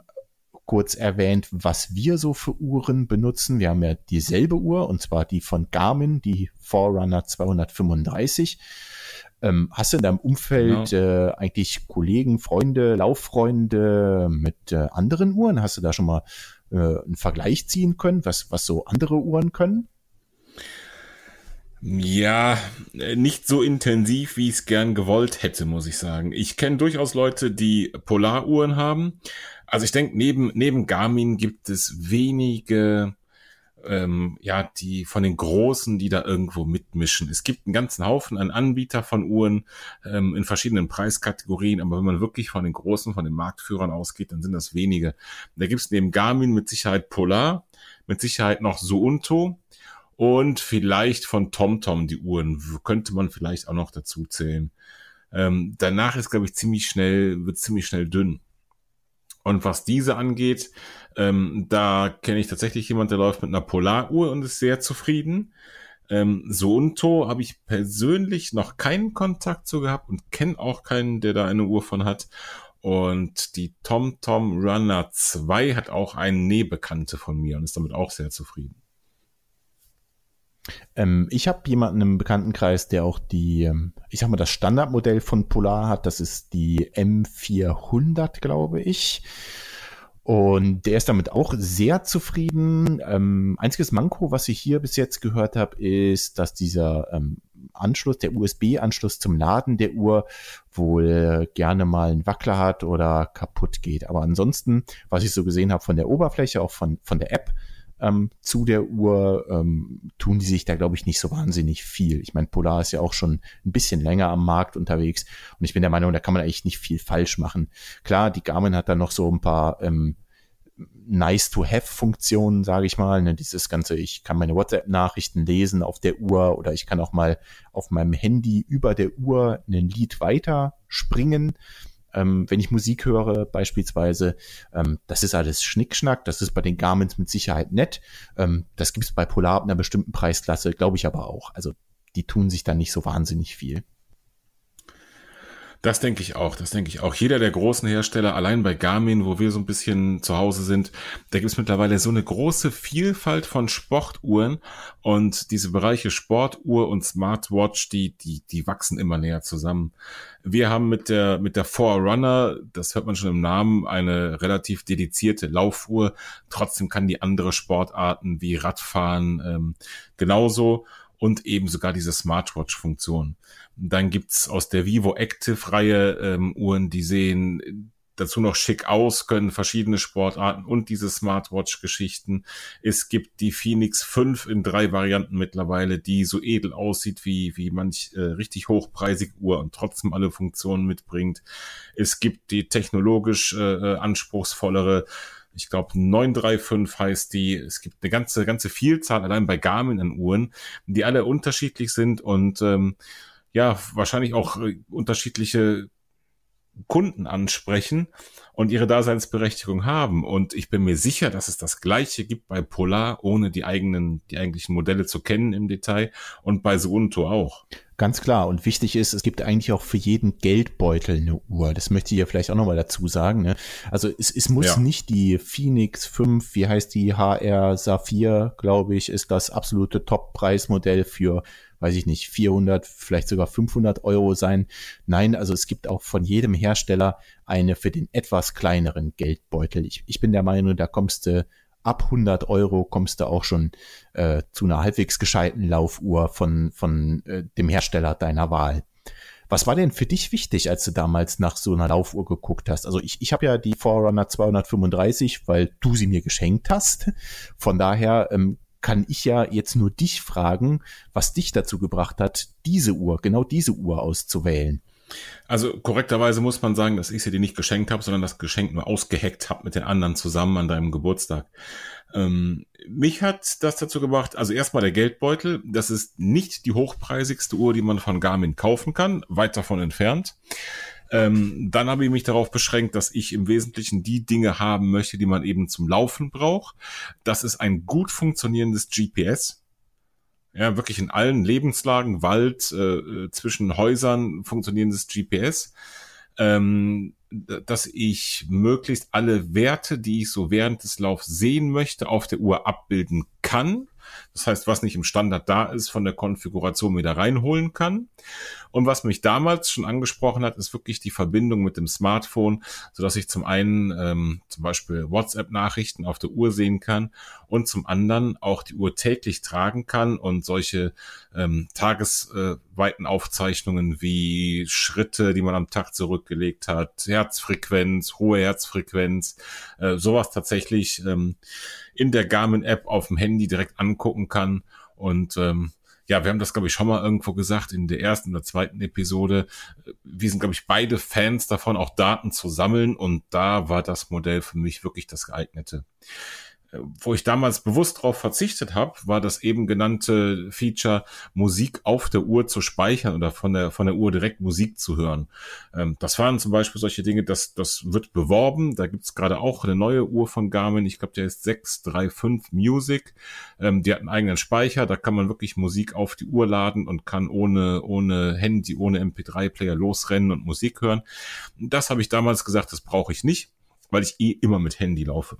kurz erwähnt, was wir so für Uhren benutzen. Wir haben ja dieselbe Uhr, und zwar die von Garmin, die Forerunner 235. Ähm, hast du in deinem Umfeld genau. äh, eigentlich Kollegen, Freunde, Lauffreunde mit äh, anderen Uhren? Hast du da schon mal äh, einen Vergleich ziehen können, was, was so andere Uhren können? Ja, äh, nicht so intensiv, wie ich es gern gewollt hätte, muss ich sagen. Ich kenne durchaus Leute, die Polaruhren haben. Also ich denke, neben, neben Garmin gibt es wenige ähm, ja, die von den Großen, die da irgendwo mitmischen. Es gibt einen ganzen Haufen an Anbieter von Uhren ähm, in verschiedenen Preiskategorien, aber wenn man wirklich von den Großen, von den Marktführern ausgeht, dann sind das wenige. Da gibt es neben Garmin mit Sicherheit Polar, mit Sicherheit noch Suunto und vielleicht von TomTom die Uhren könnte man vielleicht auch noch dazu zählen. Ähm, danach ist, glaube ich, ziemlich schnell, wird ziemlich schnell dünn. Und was diese angeht, ähm, da kenne ich tatsächlich jemand, der läuft mit einer Polaruhr und ist sehr zufrieden. Ähm, Sounto habe ich persönlich noch keinen Kontakt zu gehabt und kenne auch keinen, der da eine Uhr von hat. Und die TomTom Runner 2 hat auch eine Nähbekannte von mir und ist damit auch sehr zufrieden. Ähm, ich habe jemanden im Bekanntenkreis, der auch die, ähm, ich sag mal, das Standardmodell von Polar hat. Das ist die M400, glaube ich. Und der ist damit auch sehr zufrieden. Ähm, einziges Manko, was ich hier bis jetzt gehört habe, ist, dass dieser ähm, Anschluss, der USB-Anschluss zum Laden der Uhr wohl gerne mal einen Wackler hat oder kaputt geht. Aber ansonsten, was ich so gesehen habe von der Oberfläche, auch von, von der App, ähm, zu der Uhr ähm, tun die sich da, glaube ich, nicht so wahnsinnig viel. Ich meine, Polar ist ja auch schon ein bisschen länger am Markt unterwegs und ich bin der Meinung, da kann man eigentlich nicht viel falsch machen. Klar, die Garmin hat da noch so ein paar ähm, Nice-to-have-Funktionen, sage ich mal. Ne? Dieses ganze, ich kann meine WhatsApp-Nachrichten lesen auf der Uhr oder ich kann auch mal auf meinem Handy über der Uhr ein Lied weiter springen ähm, wenn ich Musik höre beispielsweise, ähm, das ist alles Schnickschnack, das ist bei den Garments mit Sicherheit nett. Ähm, das gibt es bei Polar ab einer bestimmten Preisklasse, glaube ich aber auch. Also die tun sich da nicht so wahnsinnig viel. Das denke ich auch, das denke ich auch. Jeder der großen Hersteller, allein bei Garmin, wo wir so ein bisschen zu Hause sind, da gibt es mittlerweile so eine große Vielfalt von Sportuhren und diese Bereiche Sportuhr und Smartwatch, die, die, die wachsen immer näher zusammen. Wir haben mit der, mit der Forerunner, das hört man schon im Namen, eine relativ dedizierte Laufuhr. Trotzdem kann die andere Sportarten wie Radfahren ähm, genauso und eben sogar diese Smartwatch-Funktion. Dann gibt's aus der Vivo Active-Reihe ähm, Uhren, die sehen dazu noch schick aus, können verschiedene Sportarten und diese Smartwatch-Geschichten. Es gibt die Phoenix 5 in drei Varianten mittlerweile, die so edel aussieht wie, wie manch äh, richtig hochpreisige Uhr und trotzdem alle Funktionen mitbringt. Es gibt die technologisch äh, äh anspruchsvollere ich glaube 935 heißt die. Es gibt eine ganze, ganze Vielzahl allein bei Garmin an Uhren, die alle unterschiedlich sind und ähm, ja, wahrscheinlich auch äh, unterschiedliche Kunden ansprechen und ihre Daseinsberechtigung haben. Und ich bin mir sicher, dass es das Gleiche gibt bei Polar, ohne die eigenen, die eigentlichen Modelle zu kennen im Detail und bei Suunto auch. Ganz klar. Und wichtig ist, es gibt eigentlich auch für jeden Geldbeutel eine Uhr. Das möchte ich ja vielleicht auch nochmal dazu sagen. Ne? Also es, es muss ja. nicht die Phoenix 5, wie heißt die HR Saphir, glaube ich, ist das absolute Top-Preismodell für weiß ich nicht, 400, vielleicht sogar 500 Euro sein. Nein, also es gibt auch von jedem Hersteller eine für den etwas kleineren Geldbeutel. Ich, ich bin der Meinung, da kommst du ab 100 Euro kommst du auch schon äh, zu einer halbwegs gescheiten Laufuhr von, von äh, dem Hersteller deiner Wahl. Was war denn für dich wichtig, als du damals nach so einer Laufuhr geguckt hast? Also ich, ich habe ja die Forerunner 235, weil du sie mir geschenkt hast. Von daher ähm, kann ich ja jetzt nur dich fragen, was dich dazu gebracht hat, diese Uhr, genau diese Uhr auszuwählen. Also korrekterweise muss man sagen, dass ich sie dir nicht geschenkt habe, sondern das Geschenk nur ausgeheckt habe mit den anderen zusammen an deinem Geburtstag. Ähm, mich hat das dazu gebracht, also erstmal der Geldbeutel, das ist nicht die hochpreisigste Uhr, die man von Garmin kaufen kann, weit davon entfernt. Ähm, dann habe ich mich darauf beschränkt, dass ich im Wesentlichen die Dinge haben möchte, die man eben zum Laufen braucht. Das ist ein gut funktionierendes GPS. Ja, wirklich in allen Lebenslagen, Wald, äh, äh zwischen Häusern funktionierendes GPS. Ähm, dass ich möglichst alle Werte, die ich so während des Laufs sehen möchte, auf der Uhr abbilden kann. Das heißt, was nicht im Standard da ist, von der Konfiguration wieder reinholen kann. Und was mich damals schon angesprochen hat, ist wirklich die Verbindung mit dem Smartphone, so dass ich zum einen ähm, zum Beispiel WhatsApp-Nachrichten auf der Uhr sehen kann und zum anderen auch die Uhr täglich tragen kann und solche ähm, tagesweiten Aufzeichnungen wie Schritte, die man am Tag zurückgelegt hat, Herzfrequenz, hohe Herzfrequenz, äh, sowas tatsächlich ähm, in der Garmin-App auf dem Handy direkt angucken kann und ähm, ja, wir haben das, glaube ich, schon mal irgendwo gesagt in der ersten oder zweiten Episode. Wir sind, glaube ich, beide Fans davon, auch Daten zu sammeln und da war das Modell für mich wirklich das geeignete wo ich damals bewusst darauf verzichtet habe, war das eben genannte Feature, Musik auf der Uhr zu speichern oder von der, von der Uhr direkt Musik zu hören. Ähm, das waren zum Beispiel solche Dinge, das, das wird beworben. Da gibt's gerade auch eine neue Uhr von Garmin. Ich glaube, der ist 635 Music. Ähm, die hat einen eigenen Speicher. Da kann man wirklich Musik auf die Uhr laden und kann ohne, ohne Handy, ohne MP3-Player losrennen und Musik hören. Das habe ich damals gesagt, das brauche ich nicht, weil ich eh immer mit Handy laufe.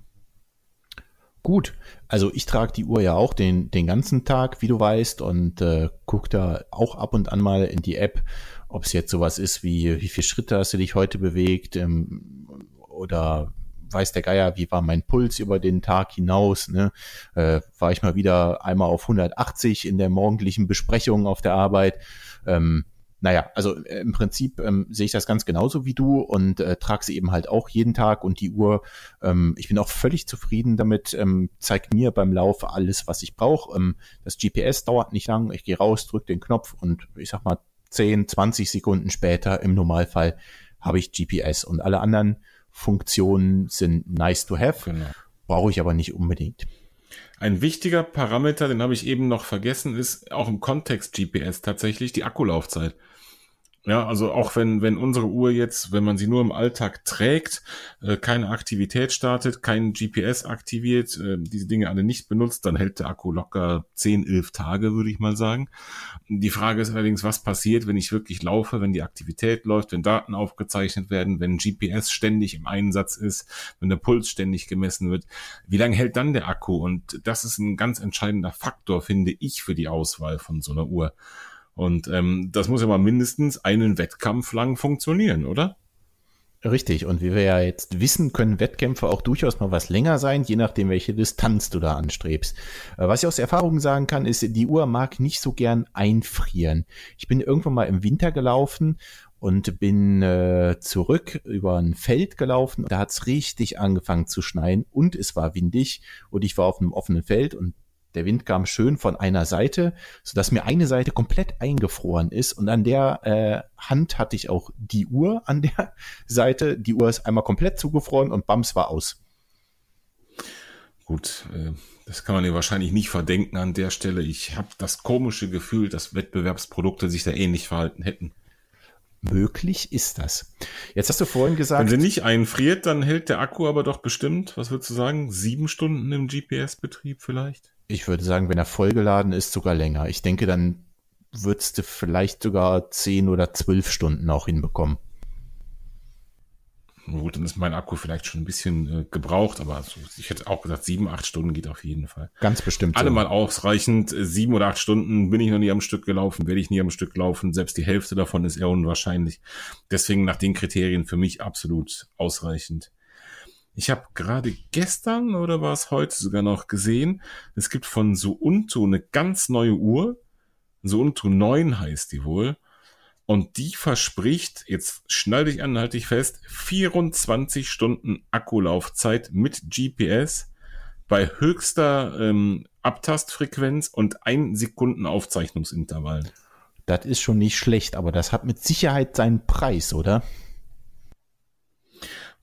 Gut, also ich trage die Uhr ja auch den, den ganzen Tag, wie du weißt, und äh, gucke da auch ab und an mal in die App, ob es jetzt sowas ist wie, wie viele Schritte hast du dich heute bewegt ähm, oder weiß der Geier, wie war mein Puls über den Tag hinaus, ne? Äh, war ich mal wieder einmal auf 180 in der morgendlichen Besprechung auf der Arbeit. Ähm, naja, also äh, im Prinzip ähm, sehe ich das ganz genauso wie du und äh, trage sie eben halt auch jeden Tag und die Uhr, ähm, ich bin auch völlig zufrieden damit, ähm, zeigt mir beim Lauf alles, was ich brauche. Ähm, das GPS dauert nicht lang, ich gehe raus, drücke den Knopf und ich sag mal 10, 20 Sekunden später im Normalfall habe ich GPS und alle anderen Funktionen sind nice to have, genau. brauche ich aber nicht unbedingt. Ein wichtiger Parameter, den habe ich eben noch vergessen, ist auch im Kontext GPS tatsächlich die Akkulaufzeit. Ja, also auch wenn, wenn unsere Uhr jetzt, wenn man sie nur im Alltag trägt, äh, keine Aktivität startet, kein GPS aktiviert, äh, diese Dinge alle nicht benutzt, dann hält der Akku locker 10, 11 Tage, würde ich mal sagen. Die Frage ist allerdings, was passiert, wenn ich wirklich laufe, wenn die Aktivität läuft, wenn Daten aufgezeichnet werden, wenn GPS ständig im Einsatz ist, wenn der Puls ständig gemessen wird. Wie lange hält dann der Akku? Und das ist ein ganz entscheidender Faktor, finde ich, für die Auswahl von so einer Uhr. Und ähm, das muss ja mal mindestens einen Wettkampf lang funktionieren, oder? Richtig. Und wie wir ja jetzt wissen, können Wettkämpfe auch durchaus mal was länger sein, je nachdem, welche Distanz du da anstrebst. Äh, was ich aus Erfahrung sagen kann, ist, die Uhr mag nicht so gern einfrieren. Ich bin irgendwann mal im Winter gelaufen und bin äh, zurück über ein Feld gelaufen. Da hat's richtig angefangen zu schneien und es war windig und ich war auf einem offenen Feld und der Wind kam schön von einer Seite, sodass mir eine Seite komplett eingefroren ist und an der äh, Hand hatte ich auch die Uhr an der Seite. Die Uhr ist einmal komplett zugefroren und Bams war aus. Gut, äh, das kann man dir wahrscheinlich nicht verdenken an der Stelle. Ich habe das komische Gefühl, dass Wettbewerbsprodukte sich da ähnlich verhalten hätten. Möglich ist das. Jetzt hast du vorhin gesagt. Wenn sie nicht einfriert, dann hält der Akku aber doch bestimmt, was würdest du sagen, sieben Stunden im GPS-Betrieb vielleicht? Ich würde sagen, wenn er vollgeladen ist, sogar länger. Ich denke, dann würdest du vielleicht sogar zehn oder zwölf Stunden auch hinbekommen. Gut, dann ist mein Akku vielleicht schon ein bisschen äh, gebraucht, aber so, ich hätte auch gesagt, sieben, acht Stunden geht auf jeden Fall. Ganz bestimmt. Alle so. mal ausreichend. Sieben oder acht Stunden bin ich noch nie am Stück gelaufen, werde ich nie am Stück laufen. Selbst die Hälfte davon ist eher unwahrscheinlich. Deswegen nach den Kriterien für mich absolut ausreichend. Ich habe gerade gestern oder war es heute sogar noch gesehen, es gibt von Suunto eine ganz neue Uhr. Suunto 9 heißt die wohl. Und die verspricht, jetzt schnall dich an, halte dich fest, 24 Stunden Akkulaufzeit mit GPS bei höchster ähm, Abtastfrequenz und ein Sekunden Aufzeichnungsintervall. Das ist schon nicht schlecht, aber das hat mit Sicherheit seinen Preis, oder?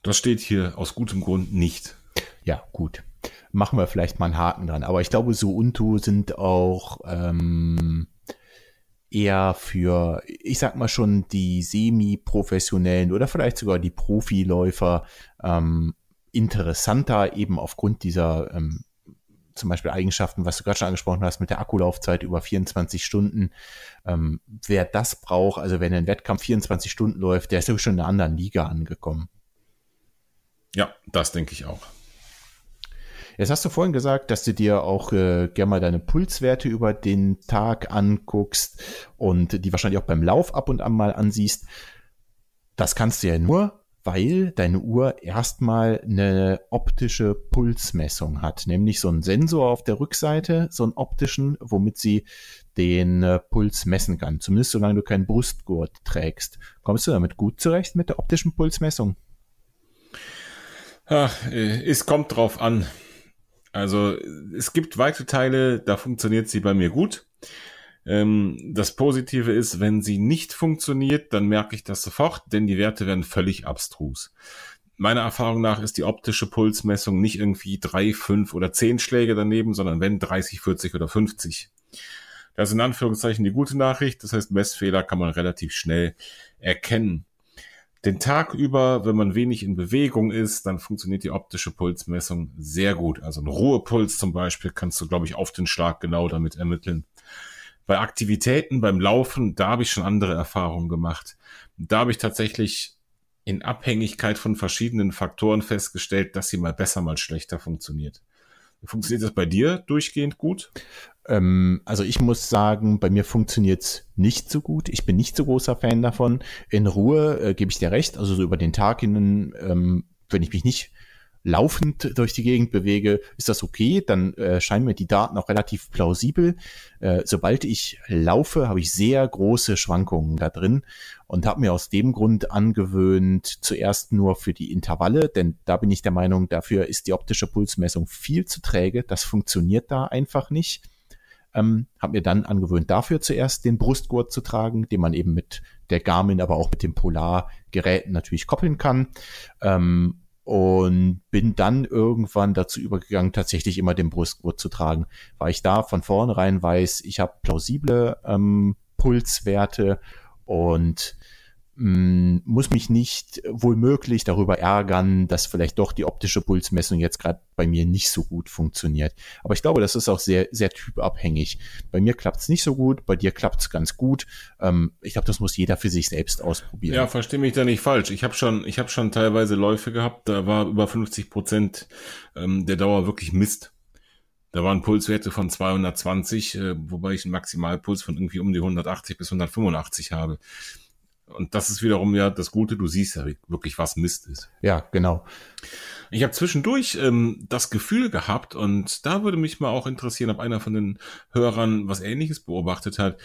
Das steht hier aus gutem Grund nicht. Ja, gut. Machen wir vielleicht mal einen Haken dran. Aber ich glaube, so Untu sind auch ähm, eher für, ich sag mal schon, die semi-professionellen oder vielleicht sogar die Profiläufer ähm, interessanter, eben aufgrund dieser ähm, zum Beispiel Eigenschaften, was du gerade schon angesprochen hast, mit der Akkulaufzeit über 24 Stunden. Ähm, wer das braucht, also wenn ein Wettkampf 24 Stunden läuft, der ist ja schon in einer anderen Liga angekommen. Ja, das denke ich auch. Jetzt hast du vorhin gesagt, dass du dir auch äh, gerne mal deine Pulswerte über den Tag anguckst und die wahrscheinlich auch beim Lauf ab und an mal ansiehst. Das kannst du ja nur, weil deine Uhr erstmal eine optische Pulsmessung hat, nämlich so einen Sensor auf der Rückseite, so einen optischen, womit sie den äh, Puls messen kann. Zumindest solange du keinen Brustgurt trägst. Kommst du damit gut zurecht mit der optischen Pulsmessung? Ach, äh, es kommt drauf an. Also es gibt weite Teile, da funktioniert sie bei mir gut. Ähm, das Positive ist, wenn sie nicht funktioniert, dann merke ich das sofort, denn die Werte werden völlig abstrus. Meiner Erfahrung nach ist die optische Pulsmessung nicht irgendwie drei, fünf oder zehn Schläge daneben, sondern wenn 30, 40 oder 50. Das ist in Anführungszeichen die gute Nachricht. Das heißt, Messfehler kann man relativ schnell erkennen den Tag über, wenn man wenig in Bewegung ist, dann funktioniert die optische Pulsmessung sehr gut. Also ein Ruhepuls zum Beispiel kannst du, glaube ich, auf den Schlag genau damit ermitteln. Bei Aktivitäten, beim Laufen, da habe ich schon andere Erfahrungen gemacht. Da habe ich tatsächlich in Abhängigkeit von verschiedenen Faktoren festgestellt, dass sie mal besser, mal schlechter funktioniert. Funktioniert das bei dir durchgehend gut? Ähm, also ich muss sagen, bei mir funktioniert's nicht so gut. Ich bin nicht so großer Fan davon. In Ruhe äh, gebe ich dir recht. Also so über den Tag hin, ähm, wenn ich mich nicht laufend durch die Gegend bewege, ist das okay. Dann äh, scheinen mir die Daten auch relativ plausibel. Äh, sobald ich laufe, habe ich sehr große Schwankungen da drin und habe mir aus dem Grund angewöhnt, zuerst nur für die Intervalle, denn da bin ich der Meinung, dafür ist die optische Pulsmessung viel zu träge. Das funktioniert da einfach nicht. Ähm, habe mir dann angewöhnt, dafür zuerst den Brustgurt zu tragen, den man eben mit der Garmin, aber auch mit dem Polargeräten natürlich koppeln kann. Ähm, und bin dann irgendwann dazu übergegangen, tatsächlich immer den Brustgurt zu tragen, weil ich da von vornherein weiß, ich habe plausible ähm, Pulswerte und muss mich nicht wohlmöglich darüber ärgern, dass vielleicht doch die optische Pulsmessung jetzt gerade bei mir nicht so gut funktioniert. Aber ich glaube, das ist auch sehr, sehr typabhängig. Bei mir klappt es nicht so gut, bei dir klappt es ganz gut. Ähm, ich glaube, das muss jeder für sich selbst ausprobieren. Ja, verstehe mich da nicht falsch. Ich habe schon, ich habe schon teilweise Läufe gehabt, da war über 50 Prozent ähm, der Dauer wirklich Mist. Da waren Pulswerte von 220, äh, wobei ich einen Maximalpuls von irgendwie um die 180 bis 185 habe. Und das ist wiederum ja das Gute, du siehst ja wirklich, was Mist ist. Ja, genau. Ich habe zwischendurch ähm, das Gefühl gehabt, und da würde mich mal auch interessieren, ob einer von den Hörern was ähnliches beobachtet hat.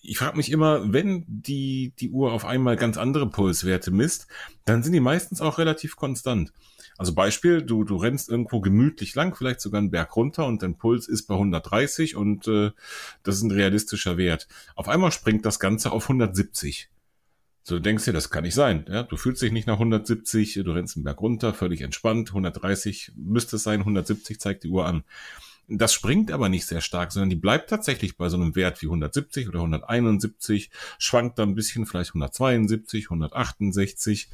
Ich frage mich immer, wenn die, die Uhr auf einmal ganz andere Pulswerte misst, dann sind die meistens auch relativ konstant. Also Beispiel, du, du rennst irgendwo gemütlich lang, vielleicht sogar einen Berg runter und dein Puls ist bei 130 und äh, das ist ein realistischer Wert. Auf einmal springt das Ganze auf 170. So, du denkst dir, das kann nicht sein. Ja? Du fühlst dich nicht nach 170, du rennst einen Berg runter, völlig entspannt. 130 müsste es sein, 170 zeigt die Uhr an. Das springt aber nicht sehr stark, sondern die bleibt tatsächlich bei so einem Wert wie 170 oder 171, schwankt dann ein bisschen, vielleicht 172, 168.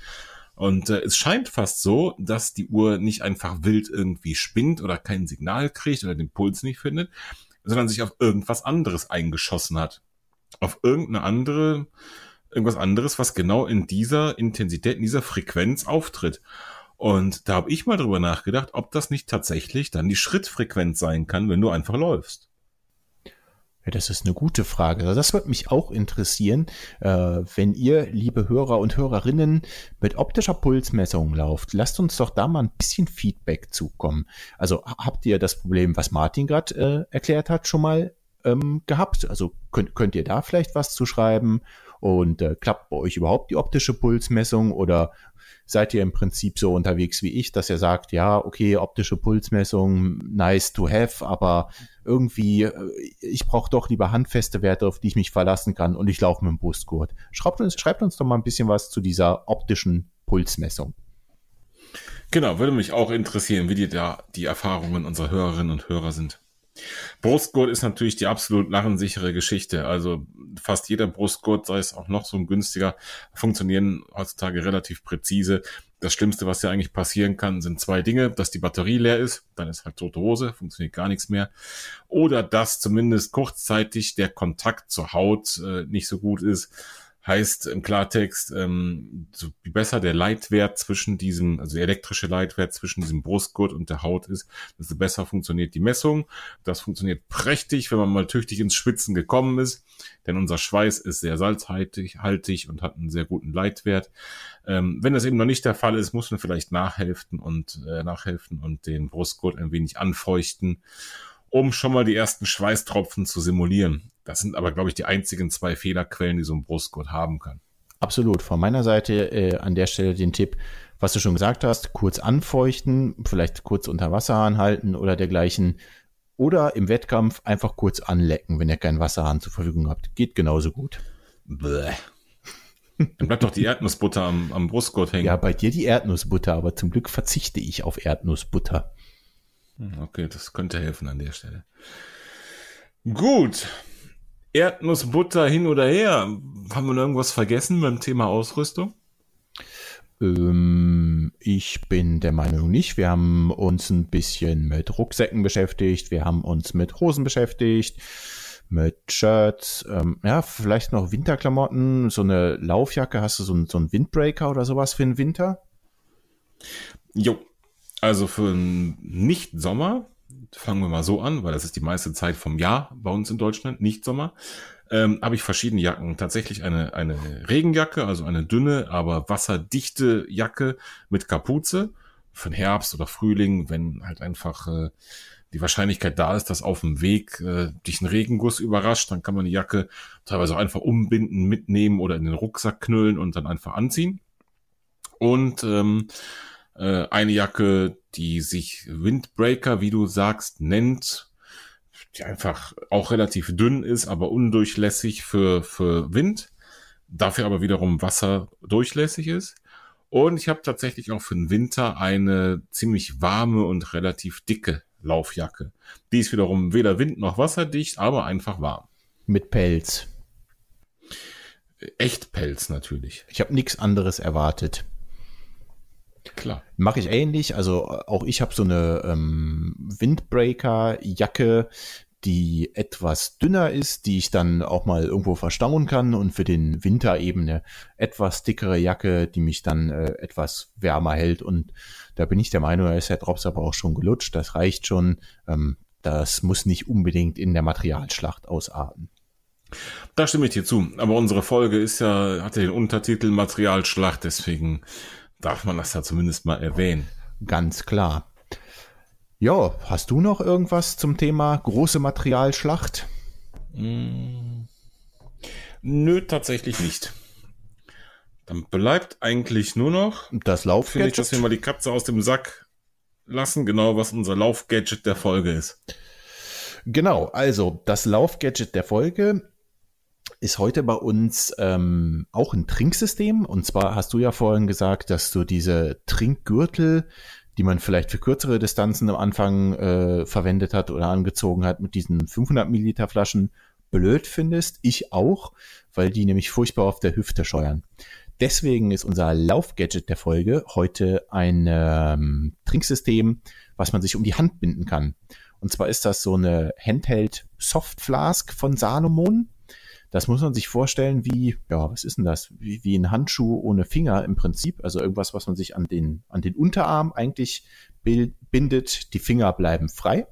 Und äh, es scheint fast so, dass die Uhr nicht einfach wild irgendwie spinnt oder kein Signal kriegt oder den Puls nicht findet, sondern sich auf irgendwas anderes eingeschossen hat. Auf irgendeine andere irgendwas anderes, was genau in dieser Intensität, in dieser Frequenz auftritt. Und da habe ich mal drüber nachgedacht, ob das nicht tatsächlich dann die Schrittfrequenz sein kann, wenn du einfach läufst. Ja, das ist eine gute Frage. Also das würde mich auch interessieren, äh, wenn ihr, liebe Hörer und Hörerinnen, mit optischer Pulsmessung lauft. Lasst uns doch da mal ein bisschen Feedback zukommen. Also habt ihr das Problem, was Martin gerade äh, erklärt hat, schon mal ähm, gehabt? Also könnt, könnt ihr da vielleicht was zu schreiben? Und äh, klappt bei euch überhaupt die optische Pulsmessung oder seid ihr im Prinzip so unterwegs wie ich, dass ihr sagt, ja, okay, optische Pulsmessung, nice to have, aber irgendwie, äh, ich brauche doch lieber handfeste Werte, auf die ich mich verlassen kann und ich laufe mit dem Brustgurt. Schreibt uns, schreibt uns doch mal ein bisschen was zu dieser optischen Pulsmessung. Genau, würde mich auch interessieren, wie die da die Erfahrungen unserer Hörerinnen und Hörer sind. Brustgurt ist natürlich die absolut narrensichere Geschichte. Also fast jeder Brustgurt, sei es auch noch so ein günstiger, funktionieren heutzutage relativ präzise. Das Schlimmste, was ja eigentlich passieren kann, sind zwei Dinge. Dass die Batterie leer ist, dann ist halt tote Hose, funktioniert gar nichts mehr. Oder dass zumindest kurzzeitig der Kontakt zur Haut äh, nicht so gut ist Heißt im Klartext, ähm, so wie besser der Leitwert zwischen diesem, also der elektrische Leitwert zwischen diesem Brustgurt und der Haut ist, desto besser funktioniert die Messung. Das funktioniert prächtig, wenn man mal tüchtig ins Schwitzen gekommen ist, denn unser Schweiß ist sehr salzhaltig haltig und hat einen sehr guten Leitwert. Ähm, wenn das eben noch nicht der Fall ist, muss man vielleicht nachhelfen und äh, nachhelfen und den Brustgurt ein wenig anfeuchten, um schon mal die ersten Schweißtropfen zu simulieren. Das sind aber, glaube ich, die einzigen zwei Fehlerquellen, die so ein Brustgurt haben kann. Absolut. Von meiner Seite äh, an der Stelle den Tipp, was du schon gesagt hast, kurz anfeuchten, vielleicht kurz unter Wasser anhalten oder dergleichen. Oder im Wettkampf einfach kurz anlecken, wenn ihr keinen Wasserhahn zur Verfügung habt. Geht genauso gut. Bäh. Dann bleibt doch die Erdnussbutter am, am Brustgurt hängen. Ja, bei dir die Erdnussbutter, aber zum Glück verzichte ich auf Erdnussbutter. Hm, okay, das könnte helfen an der Stelle. Gut, Erdnussbutter hin oder her. Haben wir noch irgendwas vergessen beim Thema Ausrüstung? Ähm, ich bin der Meinung nicht. Wir haben uns ein bisschen mit Rucksäcken beschäftigt. Wir haben uns mit Hosen beschäftigt. Mit Shirts. Ähm, ja, vielleicht noch Winterklamotten. So eine Laufjacke. Hast du so, ein, so einen Windbreaker oder sowas für den Winter? Jo. Also für einen Nicht-Sommer fangen wir mal so an, weil das ist die meiste Zeit vom Jahr bei uns in Deutschland, nicht Sommer, ähm, habe ich verschiedene Jacken. Tatsächlich eine, eine Regenjacke, also eine dünne, aber wasserdichte Jacke mit Kapuze für den Herbst oder Frühling, wenn halt einfach äh, die Wahrscheinlichkeit da ist, dass auf dem Weg äh, dich ein Regenguss überrascht, dann kann man die Jacke teilweise auch einfach umbinden, mitnehmen oder in den Rucksack knüllen und dann einfach anziehen. Und ähm, äh, eine Jacke, die sich Windbreaker, wie du sagst, nennt, die einfach auch relativ dünn ist, aber undurchlässig für, für Wind, dafür aber wiederum wasserdurchlässig ist. Und ich habe tatsächlich auch für den Winter eine ziemlich warme und relativ dicke Laufjacke. Die ist wiederum weder wind- noch wasserdicht, aber einfach warm. Mit Pelz. Echt Pelz natürlich. Ich habe nichts anderes erwartet. Klar. Mache ich ähnlich. Also auch ich habe so eine ähm, Windbreaker-Jacke, die etwas dünner ist, die ich dann auch mal irgendwo verstauen kann und für den Winter eben eine etwas dickere Jacke, die mich dann äh, etwas wärmer hält. Und da bin ich der Meinung, da ist der Drops aber auch schon gelutscht. Das reicht schon. Ähm, das muss nicht unbedingt in der Materialschlacht ausarten. Da stimme ich dir zu. Aber unsere Folge ist ja, hat ja den Untertitel Materialschlacht, deswegen darf man das ja zumindest mal erwähnen. Ganz klar. Ja, hast du noch irgendwas zum Thema große Materialschlacht? Mm. Nö, tatsächlich nicht. Dann bleibt eigentlich nur noch das Laufgadget. Ich, dass wir mal die Katze aus dem Sack lassen, genau was unser Laufgadget der Folge ist. Genau, also das Laufgadget der Folge ist heute bei uns ähm, auch ein Trinksystem. Und zwar hast du ja vorhin gesagt, dass du diese Trinkgürtel, die man vielleicht für kürzere Distanzen am Anfang äh, verwendet hat oder angezogen hat, mit diesen 500 Milliliter Flaschen blöd findest. Ich auch, weil die nämlich furchtbar auf der Hüfte scheuern. Deswegen ist unser Laufgadget der Folge heute ein ähm, Trinksystem, was man sich um die Hand binden kann. Und zwar ist das so eine Handheld Soft Flask von Salomon. Das muss man sich vorstellen wie, ja, was ist denn das? Wie, wie ein Handschuh ohne Finger im Prinzip. Also irgendwas, was man sich an den, an den Unterarm eigentlich bindet. Die Finger bleiben frei.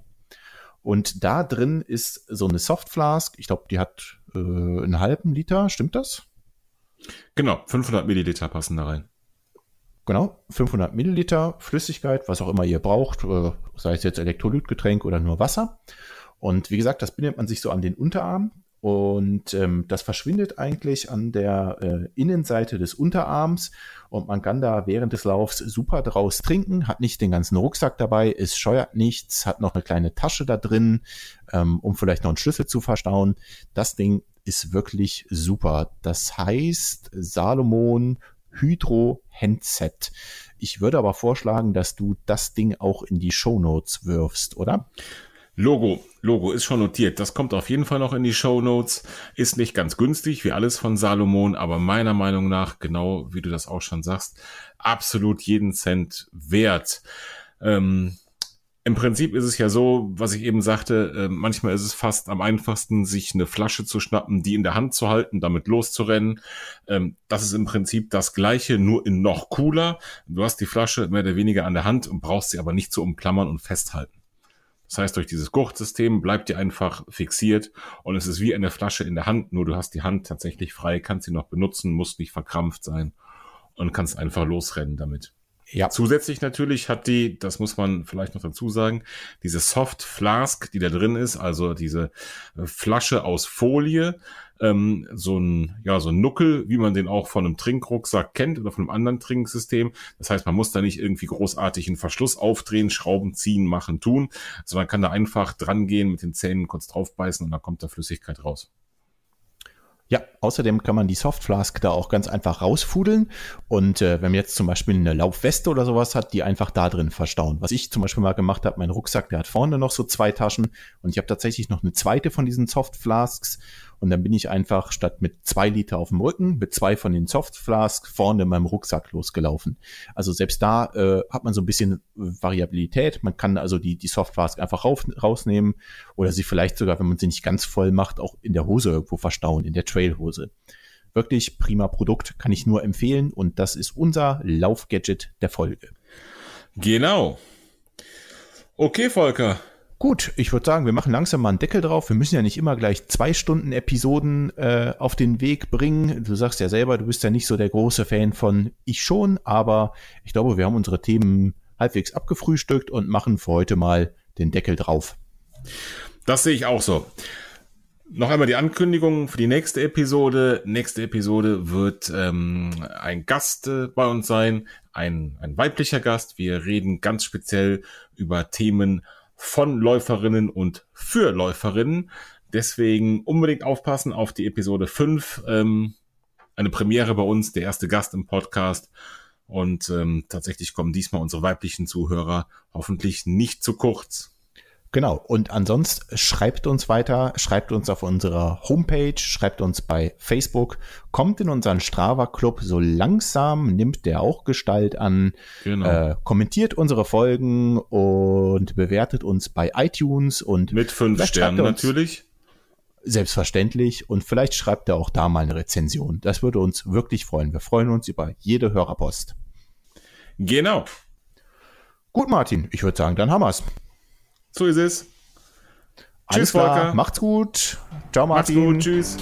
Und da drin ist so eine Soft Flask. Ich glaube, die hat äh, einen halben Liter. Stimmt das? Genau, 500 Milliliter passen da rein. Genau, 500 Milliliter Flüssigkeit, was auch immer ihr braucht, äh, sei es jetzt Elektrolytgetränk oder nur Wasser. Und wie gesagt, das bindet man sich so an den Unterarm. Und ähm, das verschwindet eigentlich an der äh, Innenseite des Unterarms und man kann da während des Laufs super draus trinken, hat nicht den ganzen Rucksack dabei, es scheuert nichts, hat noch eine kleine Tasche da drin, ähm, um vielleicht noch einen Schlüssel zu verstauen. Das Ding ist wirklich super. Das heißt Salomon Hydro Handset. Ich würde aber vorschlagen, dass du das Ding auch in die Show Notes wirfst, oder? Logo, Logo ist schon notiert. Das kommt auf jeden Fall noch in die Show Notes. Ist nicht ganz günstig, wie alles von Salomon, aber meiner Meinung nach, genau wie du das auch schon sagst, absolut jeden Cent wert. Ähm, Im Prinzip ist es ja so, was ich eben sagte, äh, manchmal ist es fast am einfachsten, sich eine Flasche zu schnappen, die in der Hand zu halten, damit loszurennen. Ähm, das ist im Prinzip das Gleiche, nur in noch cooler. Du hast die Flasche mehr oder weniger an der Hand und brauchst sie aber nicht zu umklammern und festhalten. Das heißt, durch dieses Gurtsystem bleibt die einfach fixiert und es ist wie eine Flasche in der Hand, nur du hast die Hand tatsächlich frei, kannst sie noch benutzen, musst nicht verkrampft sein und kannst einfach losrennen damit. Ja. Zusätzlich natürlich hat die, das muss man vielleicht noch dazu sagen, diese Soft Flask, die da drin ist, also diese äh, Flasche aus Folie, ähm, so ein, ja, so ein Nuckel, wie man den auch von einem Trinkrucksack kennt oder von einem anderen Trinksystem. Das heißt, man muss da nicht irgendwie großartig einen Verschluss aufdrehen, Schrauben ziehen, machen, tun, sondern kann da einfach dran gehen, mit den Zähnen kurz draufbeißen und dann kommt da Flüssigkeit raus. Ja, außerdem kann man die Softflask da auch ganz einfach rausfudeln. Und äh, wenn man jetzt zum Beispiel eine Laufweste oder sowas hat, die einfach da drin verstauen. Was ich zum Beispiel mal gemacht habe, mein Rucksack, der hat vorne noch so zwei Taschen und ich habe tatsächlich noch eine zweite von diesen Softflasks und dann bin ich einfach statt mit zwei Liter auf dem Rücken mit zwei von den Softflasks vorne in meinem Rucksack losgelaufen. Also selbst da äh, hat man so ein bisschen Variabilität. Man kann also die, die Softflask einfach rauf, rausnehmen oder sie vielleicht sogar, wenn man sie nicht ganz voll macht, auch in der Hose irgendwo verstauen, in der Trailhose. Wirklich prima Produkt, kann ich nur empfehlen und das ist unser Laufgadget der Folge. Genau. Okay, Volker. Gut, ich würde sagen, wir machen langsam mal einen Deckel drauf. Wir müssen ja nicht immer gleich zwei Stunden Episoden äh, auf den Weg bringen. Du sagst ja selber, du bist ja nicht so der große Fan von ich schon, aber ich glaube, wir haben unsere Themen halbwegs abgefrühstückt und machen für heute mal den Deckel drauf. Das sehe ich auch so. Noch einmal die Ankündigung für die nächste Episode. Nächste Episode wird ähm, ein Gast äh, bei uns sein, ein, ein weiblicher Gast. Wir reden ganz speziell über Themen von Läuferinnen und für Läuferinnen. Deswegen unbedingt aufpassen auf die Episode 5. Ähm, eine Premiere bei uns, der erste Gast im Podcast. Und ähm, tatsächlich kommen diesmal unsere weiblichen Zuhörer hoffentlich nicht zu kurz. Genau. Und ansonsten schreibt uns weiter, schreibt uns auf unserer Homepage, schreibt uns bei Facebook, kommt in unseren Strava Club. So langsam nimmt der auch Gestalt an. Genau. Äh, kommentiert unsere Folgen und bewertet uns bei iTunes und mit fünf Sternen natürlich. Selbstverständlich. Und vielleicht schreibt er auch da mal eine Rezension. Das würde uns wirklich freuen. Wir freuen uns über jede Hörerpost. Genau. Gut, Martin. Ich würde sagen, dann haben wir's. So ist es. Alles Tschüss, klar. Volker. Macht's gut. Ciao, Martin. Macht's gut. Tschüss.